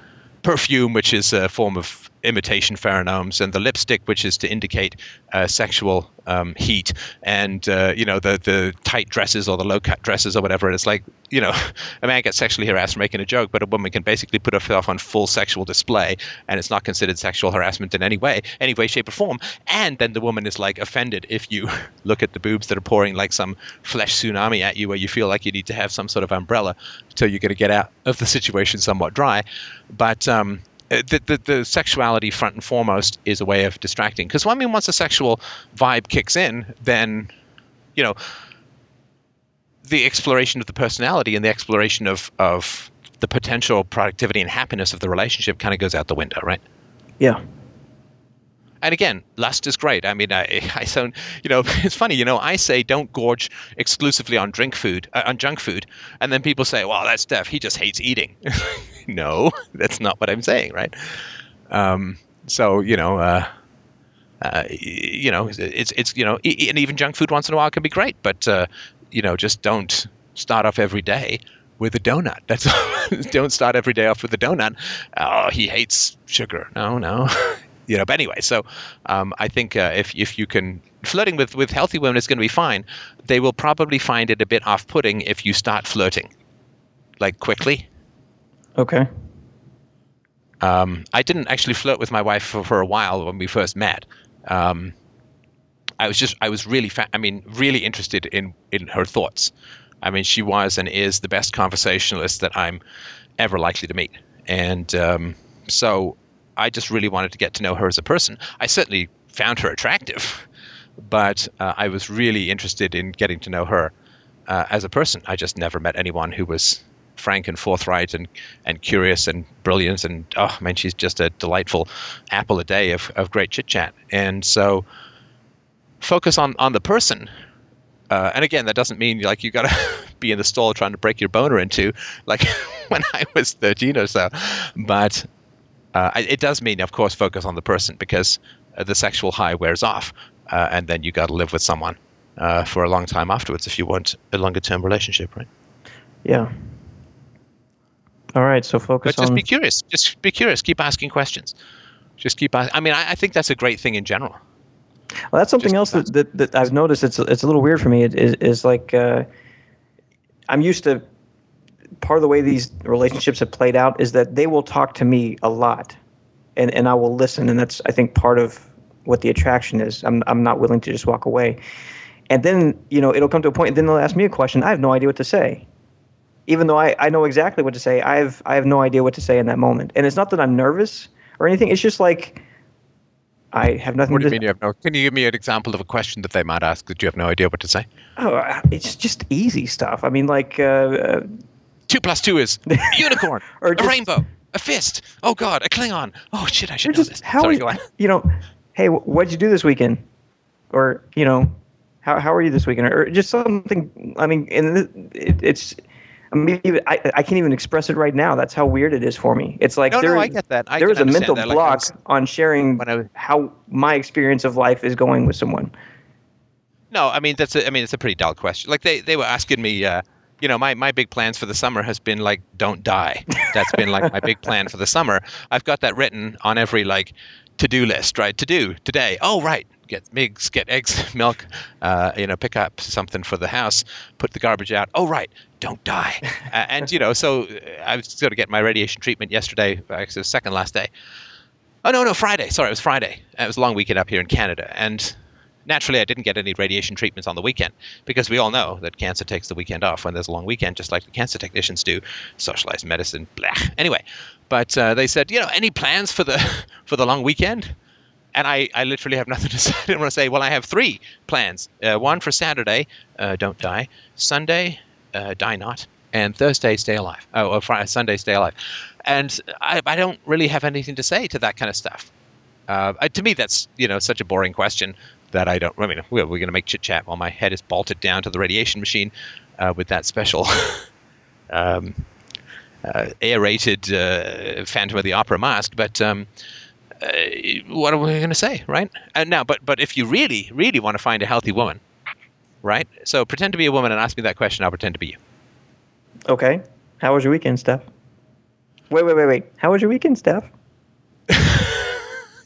perfume, which is a form of imitation pheromones, and the lipstick, which is to indicate uh, sexual um, heat, and uh, you know the the tight dresses or the low cut dresses or whatever. It's like you know a man gets sexually harassed for making a joke, but a woman can basically put herself on full sexual display, and it's not considered sexual harassment in any way, any way, shape, or form. And then the woman is like offended if you look at the boobs that are pouring like some flesh tsunami at you, where you feel like you need to have some sort of umbrella until you're going to get out of the situation somewhat dry. But um, the, the, the sexuality front and foremost is a way of distracting because I mean once a sexual vibe kicks in then you know the exploration of the personality and the exploration of of the potential productivity and happiness of the relationship kind of goes out the window right Yeah. And again, lust is great. I mean, I, I sound, you know, it's funny, you know, I say don't gorge exclusively on drink food, uh, on junk food, and then people say, well, that's Steph. He just hates eating. no, that's not what I'm saying, right? Um, so you know, uh, uh, you know, it's it's you know, and even junk food once in a while can be great, but uh, you know, just don't start off every day with a donut. That's don't start every day off with a donut. Oh, he hates sugar. No, no. You know, but anyway, so um, I think uh, if if you can flirting with with healthy women is going to be fine. They will probably find it a bit off-putting if you start flirting, like quickly. Okay. Um, I didn't actually flirt with my wife for, for a while when we first met. Um, I was just I was really fa- I mean really interested in in her thoughts. I mean she was and is the best conversationalist that I'm ever likely to meet, and um, so I just really wanted to get to know her as a person. I certainly found her attractive, but uh, I was really interested in getting to know her uh, as a person. I just never met anyone who was frank and forthright and, and curious and brilliant. And oh man, she's just a delightful apple a day of, of great chit chat. And so focus on, on the person. Uh, and again, that doesn't mean like you got to be in the stall trying to break your boner into like when I was 13 or so. But uh, it does mean, of course, focus on the person because uh, the sexual high wears off. Uh, and then you got to live with someone uh, for a long time afterwards if you want a longer term relationship, right? Yeah. All right. So focus But just on. be curious. Just be curious. Keep asking questions. Just keep asking. I mean, I, I think that's a great thing in general. Well, that's something Just else that, that, that I've noticed. It's it's a little weird for me. It is is like uh, I'm used to part of the way these relationships have played out is that they will talk to me a lot, and and I will listen, and that's I think part of what the attraction is. I'm I'm not willing to just walk away, and then you know it'll come to a point, and then they'll ask me a question. I have no idea what to say, even though I, I know exactly what to say. I have I have no idea what to say in that moment, and it's not that I'm nervous or anything. It's just like. I have nothing What do you mean you have no? Can you give me an example of a question that they might ask that you have no idea what to say? Oh, uh, it's just easy stuff. I mean, like, uh, uh, Two plus two is a unicorn, Or a just- rainbow, a fist. Oh God, a Klingon. Oh shit, I should know just this. how Sorry, are you, you know, hey, what'd you do this weekend? Or you know, how how are you this weekend? Or, or just something. I mean, and it, it, it's. I mean, I, I can't even express it right now. That's how weird it is for me. It's like No, there no, I get that. I there can a mental that. Block was- on sharing when I was- how my experience of life is going with someone. No, I mean that's a, I mean it's a pretty dull question. Like they, they were asking me, uh, you know, my, my big plans for the summer has been like don't die. That's been like my big plan for the summer. I've got that written on every like to do list, right? To do today. Oh right, get eggs, get eggs, milk, uh, you know, pick up something for the house, put the garbage out. Oh right, don't die. uh, and you know, so uh, I was going to get my radiation treatment yesterday. Actually, the second last day. Oh no, no, Friday. Sorry, it was Friday. It was a long weekend up here in Canada, and naturally, I didn't get any radiation treatments on the weekend because we all know that cancer takes the weekend off when there's a long weekend, just like the cancer technicians do. Socialized medicine, blah. Anyway, but uh, they said, you know, any plans for the for the long weekend? And I, I literally have nothing to say. I didn't want to say, well, I have three plans. Uh, one for Saturday, uh, don't die. Sunday, uh, die not. And Thursday, stay alive. Oh, or Friday, Sunday, stay alive. And I, I don't really have anything to say to that kind of stuff. Uh, to me, that's you know such a boring question that I don't. I mean, we're, we're going to make chit chat while my head is bolted down to the radiation machine uh, with that special um, uh, aerated uh, Phantom of the Opera mask. But um, uh, what are we going to say, right? And now, but but if you really, really want to find a healthy woman, right? So pretend to be a woman and ask me that question. I'll pretend to be you. Okay. How was your weekend, Steph? Wait, wait, wait, wait. How was your weekend, Steph?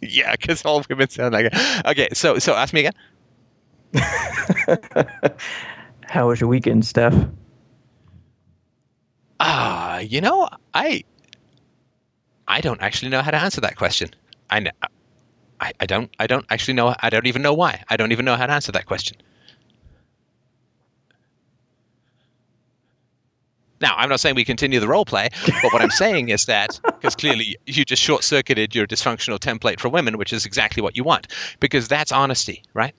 yeah, because all women sound like it. Okay, so so ask me again. How was your weekend, Steph? Ah, you know, I I don't actually know how to answer that question. I, I I don't I don't actually know I don't even know why. I don't even know how to answer that question. Now, I'm not saying we continue the role play, but what I'm saying is that because clearly you just short circuited your dysfunctional template for women, which is exactly what you want, because that's honesty, right?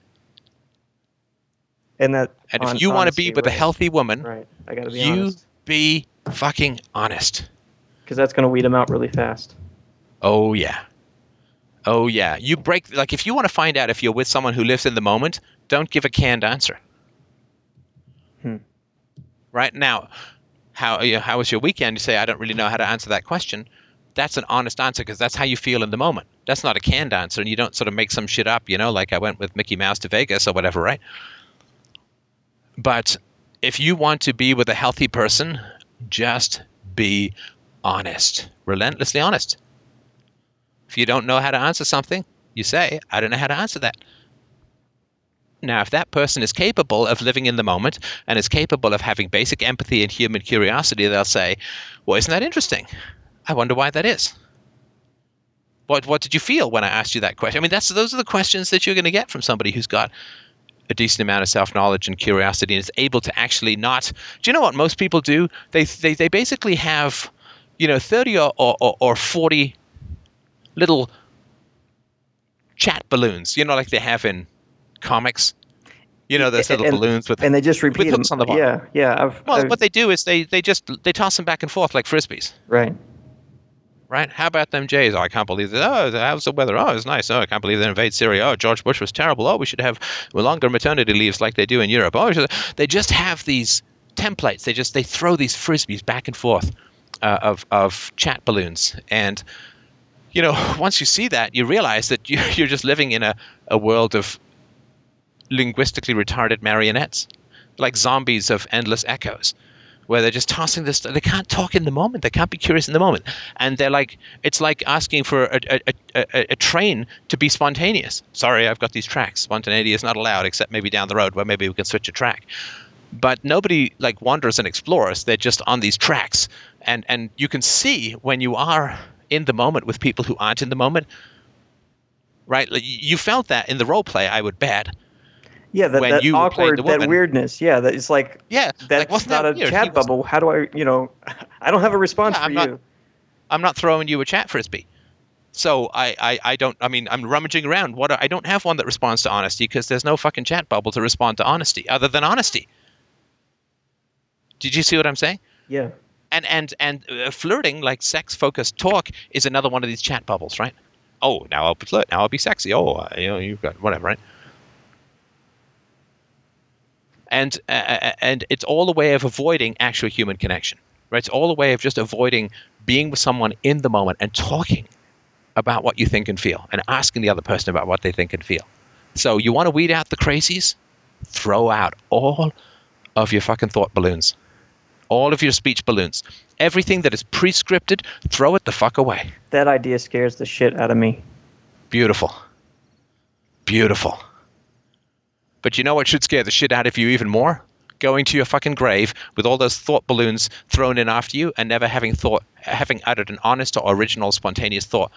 And that. And if you want to be with a healthy woman, Right. I got to be you honest. be fucking honest. Because that's going to weed them out really fast. Oh yeah. Oh yeah. You break like if you want to find out if you're with someone who lives in the moment, don't give a canned answer. Hmm. Right now, how you know, how was your weekend? You say I don't really know how to answer that question. That's an honest answer because that's how you feel in the moment. That's not a canned answer, and you don't sort of make some shit up, you know, like I went with Mickey Mouse to Vegas or whatever, right? But if you want to be with a healthy person, just be honest, relentlessly honest. If you don't know how to answer something, you say, I don't know how to answer that. Now, if that person is capable of living in the moment and is capable of having basic empathy and human curiosity, they'll say, Well, isn't that interesting? I wonder why that is. What, what did you feel when I asked you that question? I mean, that's, those are the questions that you're going to get from somebody who's got a decent amount of self knowledge and curiosity and is able to actually not. Do you know what most people do? They, they, they basically have, you know, 30 or, or, or 40 little chat balloons, you know, like they have in comics. You know, those little And- balloons with. And they just repeat them. on the bottom. Yeah, yeah. I've, well, I've- what they do is they, they just they toss them back and forth like frisbees, right. right? How about them Jays? Oh, I can't believe that. Oh, how's the weather? Oh, it's nice. Oh, I can't believe they invade Syria. Oh, George Bush was terrible. Oh, we should have longer maternity leaves like they do in Europe. Oh, they just have these templates. They just they throw these frisbees back and forth uh, of of chat balloons and you know, once you see that, you realize that you- you're just living in a, a world of linguistically retarded marionettes, like zombies of endless echoes, where they're just tossing this. They can't talk in the moment. They can't be curious in the moment, and they're like, it's like asking for a, a, a, a, train to be spontaneous. Sorry, I've got these tracks. Spontaneity is not allowed, except maybe down the road where maybe we can switch a track. But nobody like wanders and explores. They're just on these tracks, and and you can see when you are in the moment with people who aren't in the moment. Right, you felt that in the role play, I would bet. Yeah, that, that awkward, that weirdness. Yeah, that it's like Yeah, that's like, wasn't that a weird? chat He was- bubble. How do I, you know, I don't have a response Yeah, for I'm not- you. I'm not throwing you a chat frisbee. So I, I, I don't. I mean, I'm rummaging around. What I don't have one that responds to honesty because there's no fucking chat bubble to respond to honesty other than honesty. Did you see what I'm saying? Yeah. And and and uh, flirting, like sex-focused talk, is another one of these chat bubbles, right? Oh, now I'll flirt. Now I'll be sexy. Oh, uh, you know, you've got whatever, right? And uh, uh, and it's all a way of avoiding actual human connection, right? It's all a way of just avoiding being with someone in the moment and talking about what you think and feel, and asking the other person about what they think and feel. So you want to weed out the crazies? Throw out all of your fucking thought balloons, all of your speech balloons, everything that is pre-scripted. Throw it the fuck away. That idea scares the shit out of me. Beautiful. Beautiful. But you know what should scare the shit out of you even more? Going to your fucking grave with all those thought balloons thrown in after you and never having thought having uttered an honest or original spontaneous thought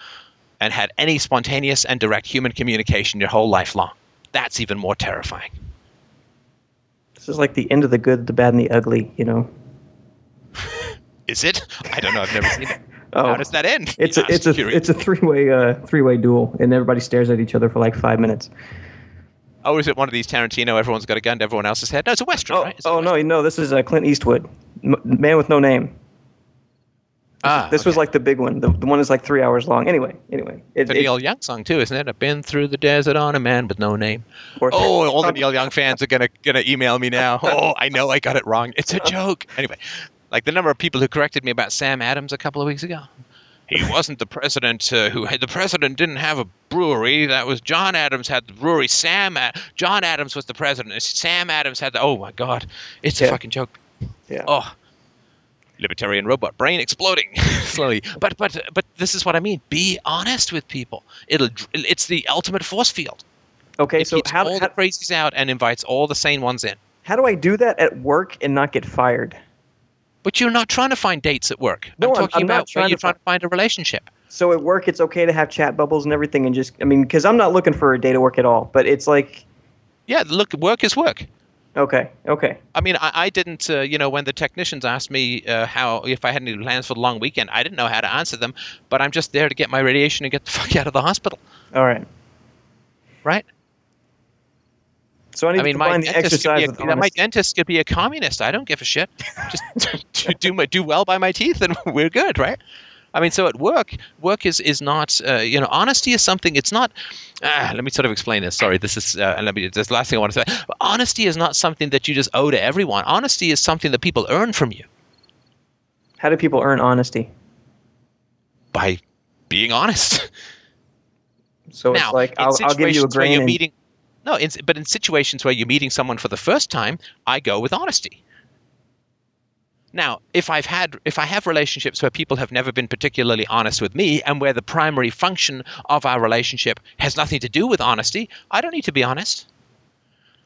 and had any spontaneous and direct human communication your whole life long. That's even more terrifying. This is like the end of the good, the bad, and the ugly. You know. Is it? I don't know. I've never seen it. Oh, How does that end? it's a it's a it's a three way uh three way duel, and everybody stares at each other for like five minutes. Oh, is it one of these Tarantino? Everyone's got a gun to everyone else's head. No, it's a western, Oh, right? It's oh no, no, this is uh, Clint Eastwood, M- Man with No Name. Ah, This was like the big one. The, the one is like three hours long. Anyway, anyway, it, It's a it- Neil Young song too, isn't it? I've been through the desert on a man with no name. Oh, all the Neil Young fans are gonna gonna email me now. Oh, I know I got it wrong. It's a joke. Anyway, like the number of people who corrected me about Sam Adams a couple of weeks ago. He wasn't the president uh, who had the president didn't have a brewery. That was John Adams had the brewery. Sam Ad- John Adams was the president. Sam Adams had the. Oh my God, it's a fucking joke. Yeah. Oh, libertarian robot brain exploding slowly. But but but this is what I mean. Be honest with people. It'll it's the ultimate force field. Okay, it so how, all how, the crazies out and invites all the sane ones in. how do I do that at work and not get fired? But you're not trying to find dates at work. No, I'm talking I'm about trying where to you're trying to find a relationship. So at work, it's okay to have chat bubbles and everything, and just I mean, because I'm not looking for a date at work at all. But it's like, Yeah, look, work is work. okay, okay, I mean, I, I didn't, uh, you know, when the technicians asked me uh, how if I had any plans for the long weekend, I didn't know how to answer them. But I'm just there to get my radiation and get the fuck out of the hospital, all right. right? So I need I mean, to my combine the dentist, could exercise be a, with my dentist could be a communist. I don't give a shit. Just do, do my do well by my teeth, and we're good, right? I mean, so at work, work is is not, uh, you know, honesty is something. It's not. Ah, let me sort of explain this. Sorry, this is, uh, let me. This is the last thing I want to say. But honesty is not something that you just owe to everyone. Honesty is something that people earn from you How do people earn honesty? by being honest. So now, it's like I'll, I'll give you a situations where grain. you're meeting, no, in, but in situations where you're meeting someone for the first time, I go with honesty. Now, if I've had, if I have relationships where people have never been particularly honest with me, and where the primary function of our relationship has nothing to do with honesty, I don't need to be honest.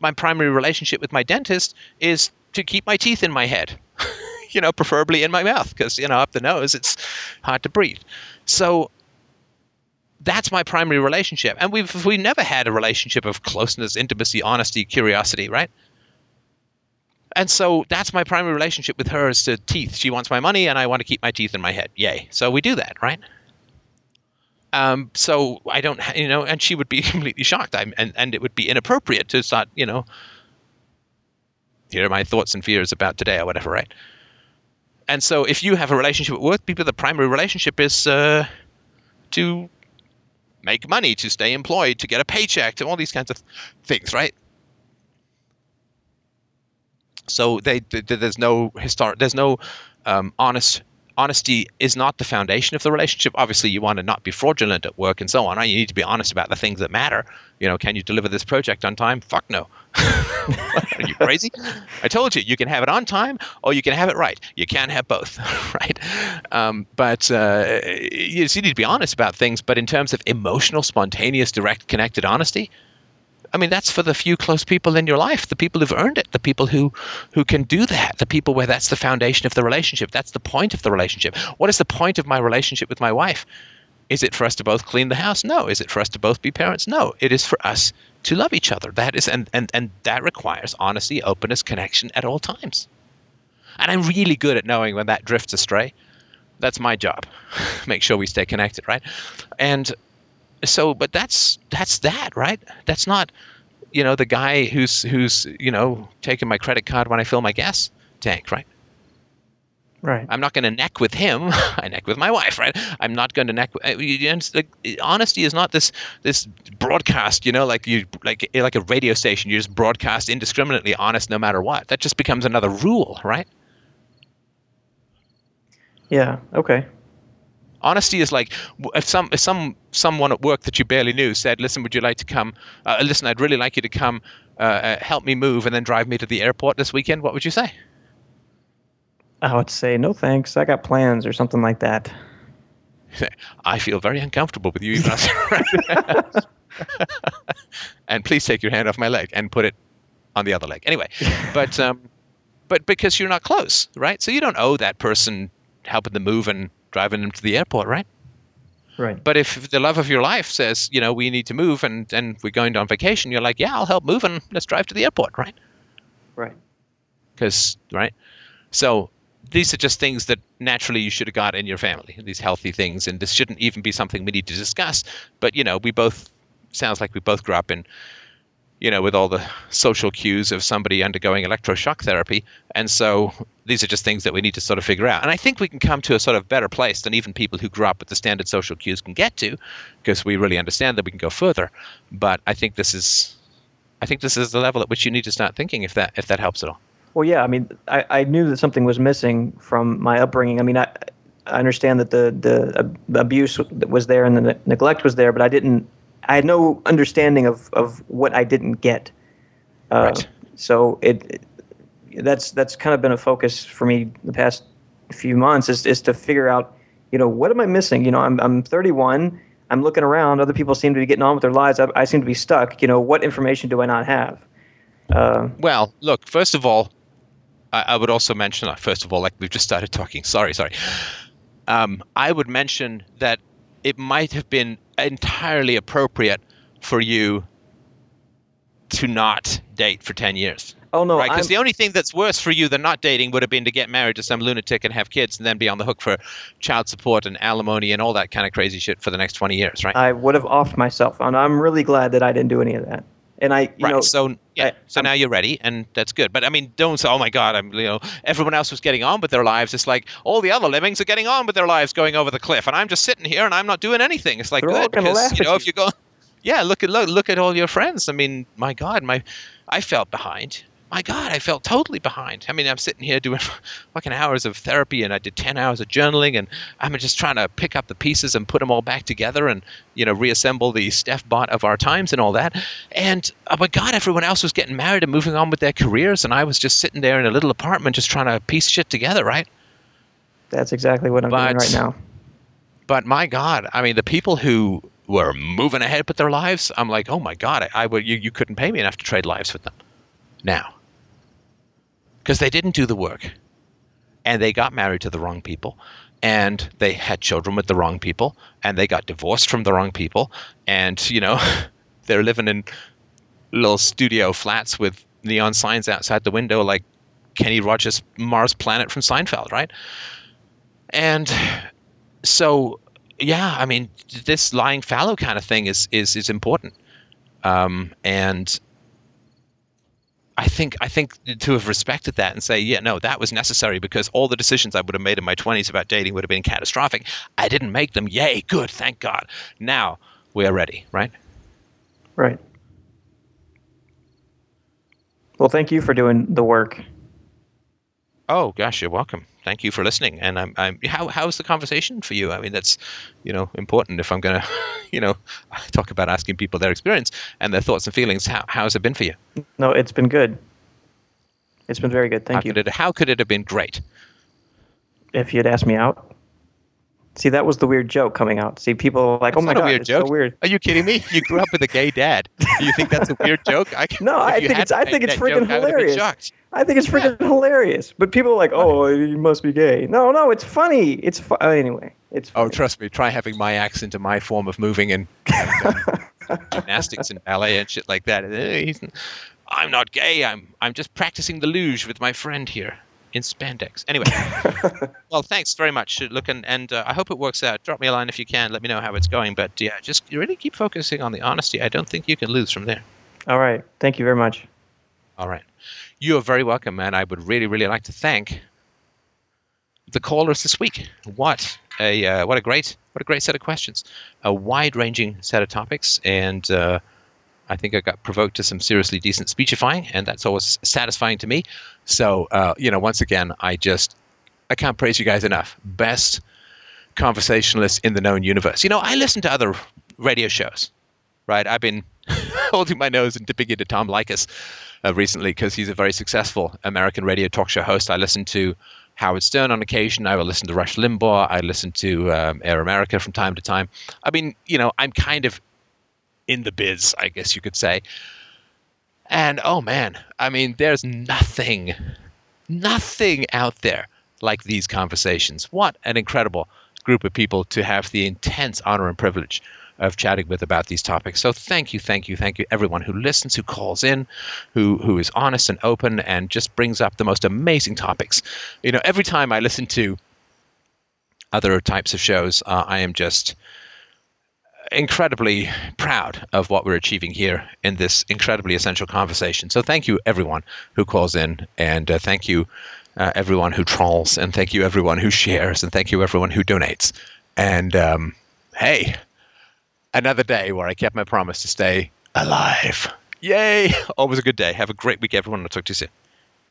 My primary relationship with my dentist is to keep my teeth in my head, you know, preferably in my mouth, because you know, up the nose, it's hard to breathe. So that's my primary relationship. And we've we never had a relationship of closeness intimacy honesty curiosity right? And so that's my primary relationship with her is to teeth. She wants my money and i want to keep my teeth in my head. Yay. So we do that right? Um, so i don't you know and she would be completely shocked. I'm, and, and it would be inappropriate to start you know here are my thoughts and fears about today or whatever right? And so if you have a relationship with work people the primary relationship is uh, to make money, to stay employed, to get a paycheck, to all these kinds of things, right? So they, th- th- there's no historic, there's no um, honest. Honesty is not the foundation of the relationship. Obviously, you want to not be fraudulent at work and so on. Right? You need to be honest about the things that matter. You know, can you deliver this project on time? Fuck no. Are you crazy? I told you, you can have it on time or you can have it right. You can't have both, right? Um, but uh, you, you need to be honest about things. But in terms of emotional, spontaneous, direct, connected honesty, I mean, that's for the few close people in your life, the people who've earned it, the people who, who can do that, the people where that's the foundation of the relationship. That's the point of the relationship. What is the point of my relationship with my wife? Is it for us to both clean the house? No. Is it for us to both be parents? No. It is for us to love each other. That is, and, and, and that requires honesty, openness, connection at all times. And I'm really good at knowing when that drifts astray. That's my job. Make sure we stay connected, right? And so, but that's that's that, right? That's not, you know, the guy who's who's you know taking my credit card when I fill my gas tank, right? right. I'm not going to neck with him. I neck with my wife, right? I'm not going to neck. With, you- you? Like, honesty is not this this broadcast, you know, like you like eh, like a radio station. You just broadcast indiscriminately honest no matter what. That just becomes another rule, right? Yeah. Okay. Honesty is like if some if some someone at work that you barely knew said, "Listen, would you like to come? Uh, listen, I'd really like you to come uh, uh, help me move and then drive me to the airport this weekend." What would you say? I would say no thanks. I got plans or something like that. I feel very uncomfortable with you even and please take your hand off my leg and put it on the other leg. Anyway, but um, but because you're not close, right? So you don't owe that person helping them move and driving them to the airport, right? Right. But if the love of your life says, you know, we need to move and and we're going on vacation, you're like, yeah, I'll help move and let's drive to the airport, right? Right. because right so these are just things that naturally you should have got in your family these healthy things and this shouldn't even be something we need to discuss but you know we both sounds like we both grew up in you know with all the social cues of somebody undergoing electroshock therapy and so these are just things that we need to sort of figure out and i think we can come to a sort of better place than even people who grew up with the standard social cues can get to because we really understand that we can go further but i think this is i think this is the level at which you need to start thinking if that if that helps at all Well, yeah. I mean, I, I knew that something was missing from my upbringing. I mean, I I understand that the the abuse was there and the neglect was there, but I didn't. I had no understanding of of what I didn't get. Uh, Right. So it, it- that's that's kind of been a focus for me the past few months is is to figure out, you know, what am I missing? You know, I'm I'm 31. I'm looking around. Other people seem to be getting on with their lives. I, I seem to be stuck. You know, what information do I not have? Uh, Well, look, first of all, I, I would also mention, uh, first of all, like we've just started talking. Sorry, sorry. Um, I would mention that it might have been entirely appropriate for you to not date for 10 years. oh no, right? Because I'm- the only thing that's worse for you than not dating would have been to get married to some lunatic and have kids and then be on the hook for child support and alimony and all that kind of crazy shit for the next 20 years, right? I would have offed myself, and I'm really glad that I didn't do any of that. And I, you right. know, so yeah. I- so now you're ready, and that's good. But I mean, don't say, "Oh my God!" I'm, you know, everyone else was getting on with their lives. It's like all the other lemmings are getting on with their lives, going over the cliff, and I'm just sitting here and I'm not doing anything. It's like good because you know if you. you go, yeah, look at look look at all your friends. I mean, my God, my I felt behind. My God, I felt totally behind. I mean, I'm sitting here doing fucking hours of therapy, and I did ten hours of journaling, and I'm just trying to pick up the pieces and put them all back together, and you know, reassemble the Steph bot of our times and all that. And oh my God, everyone else was getting married and moving on with their careers, and I was just sitting there in a little apartment, just trying to piece shit together, right? that's exactly what I'm doing right now. But my God, I mean, the people who were moving ahead with their lives, I'm like, oh my God, I, I would you, you couldn't pay me enough to trade lives with them now because they didn't do the work. And they got married to the wrong people. And they had children with the wrong people. And they got divorced from the wrong people. And you know they're living in little studio flats with neon signs outside the window like kenny rogers mars planet from seinfeld right? And so yeah i mean this lying fallow kind of thing is is is important. Um and I think I think to have respected that and say, yeah, no, that was necessary because all the decisions I would have made in my twenties about dating would have been catastrophic. I didn't make them. Yay, good, thank God. Now we are ready, right? Right. Well, thank you for doing the work. Oh gosh, you're welcome. Thank you for listening. And I'm, I'm how how's the conversation for you? I mean, that's you know important if I'm gonna, you know, talk about asking people their experience and their thoughts and feelings. How how's it been for you? No, it's been good. It's been very good. Thank how you. Could it, how could it have been great? If you'd asked me out. See, that was the weird joke coming out. See, people are like, "Oh my god, weird it's joke. so weird." Are you kidding me? You grew up with a gay dad. Do you think that's a weird joke? I, No, if I think it's- I think it's freaking joke, I would have been hilarious. I think it's freaking hilarious. But people are like, "Oh, you must be gay." No, no, it's funny. It's fu- uh, anyway. It's Oh, trust me. Try having my accent and my form of moving and having done gymnastics and ballet and shit like that. Eh, I'm not gay. I'm I'm just practicing the luge with my friend here in spandex. Anyway, well, thanks very much. Look, and, and uh, I hope it works out. Drop me a line if you can. Let me know how it's going. But yeah, just really keep focusing on the honesty. I don't think you can lose from there. All right. Thank you very much. All right. You are very welcome, and I would really, really like to thank the callers this week. What a uh, what a great what a great set of questions, a wide-ranging set of topics, and uh, I think I got provoked to some seriously decent speechifying, and that's always satisfying to me. So uh, you know, once again, I just I can't praise you guys enough. Best conversationalists in the known universe. You know, I listen to other radio shows, right? I've been holding my nose and dipping into Tom Leykis uh, recently because he's a very successful American radio talk show host. I listen to Howard Stern on occasion. I will listen to Rush Limbaugh. I listen to um, Air America from time to time. I mean, you know, I'm kind of in the biz, I guess you could say. And oh man, I mean, there's nothing, nothing out there like these conversations. What an incredible group of people to have the intense honor and privilege of chatting with about these topics. So thank you, thank you, thank you, everyone who listens, who calls in, who who is honest and open, and just brings up the most amazing topics. You know, every time I listen to other types of shows, uh, I am just incredibly proud of what we're achieving here in this incredibly essential conversation. So thank you, everyone who calls in, and uh, thank you, uh, everyone who trolls, and thank you, everyone who shares, and thank you, everyone who donates. And um, hey, another day where I kept my promise to stay alive. Yay! Always a good day. Have a great week, everyone. I'll talk to you soon.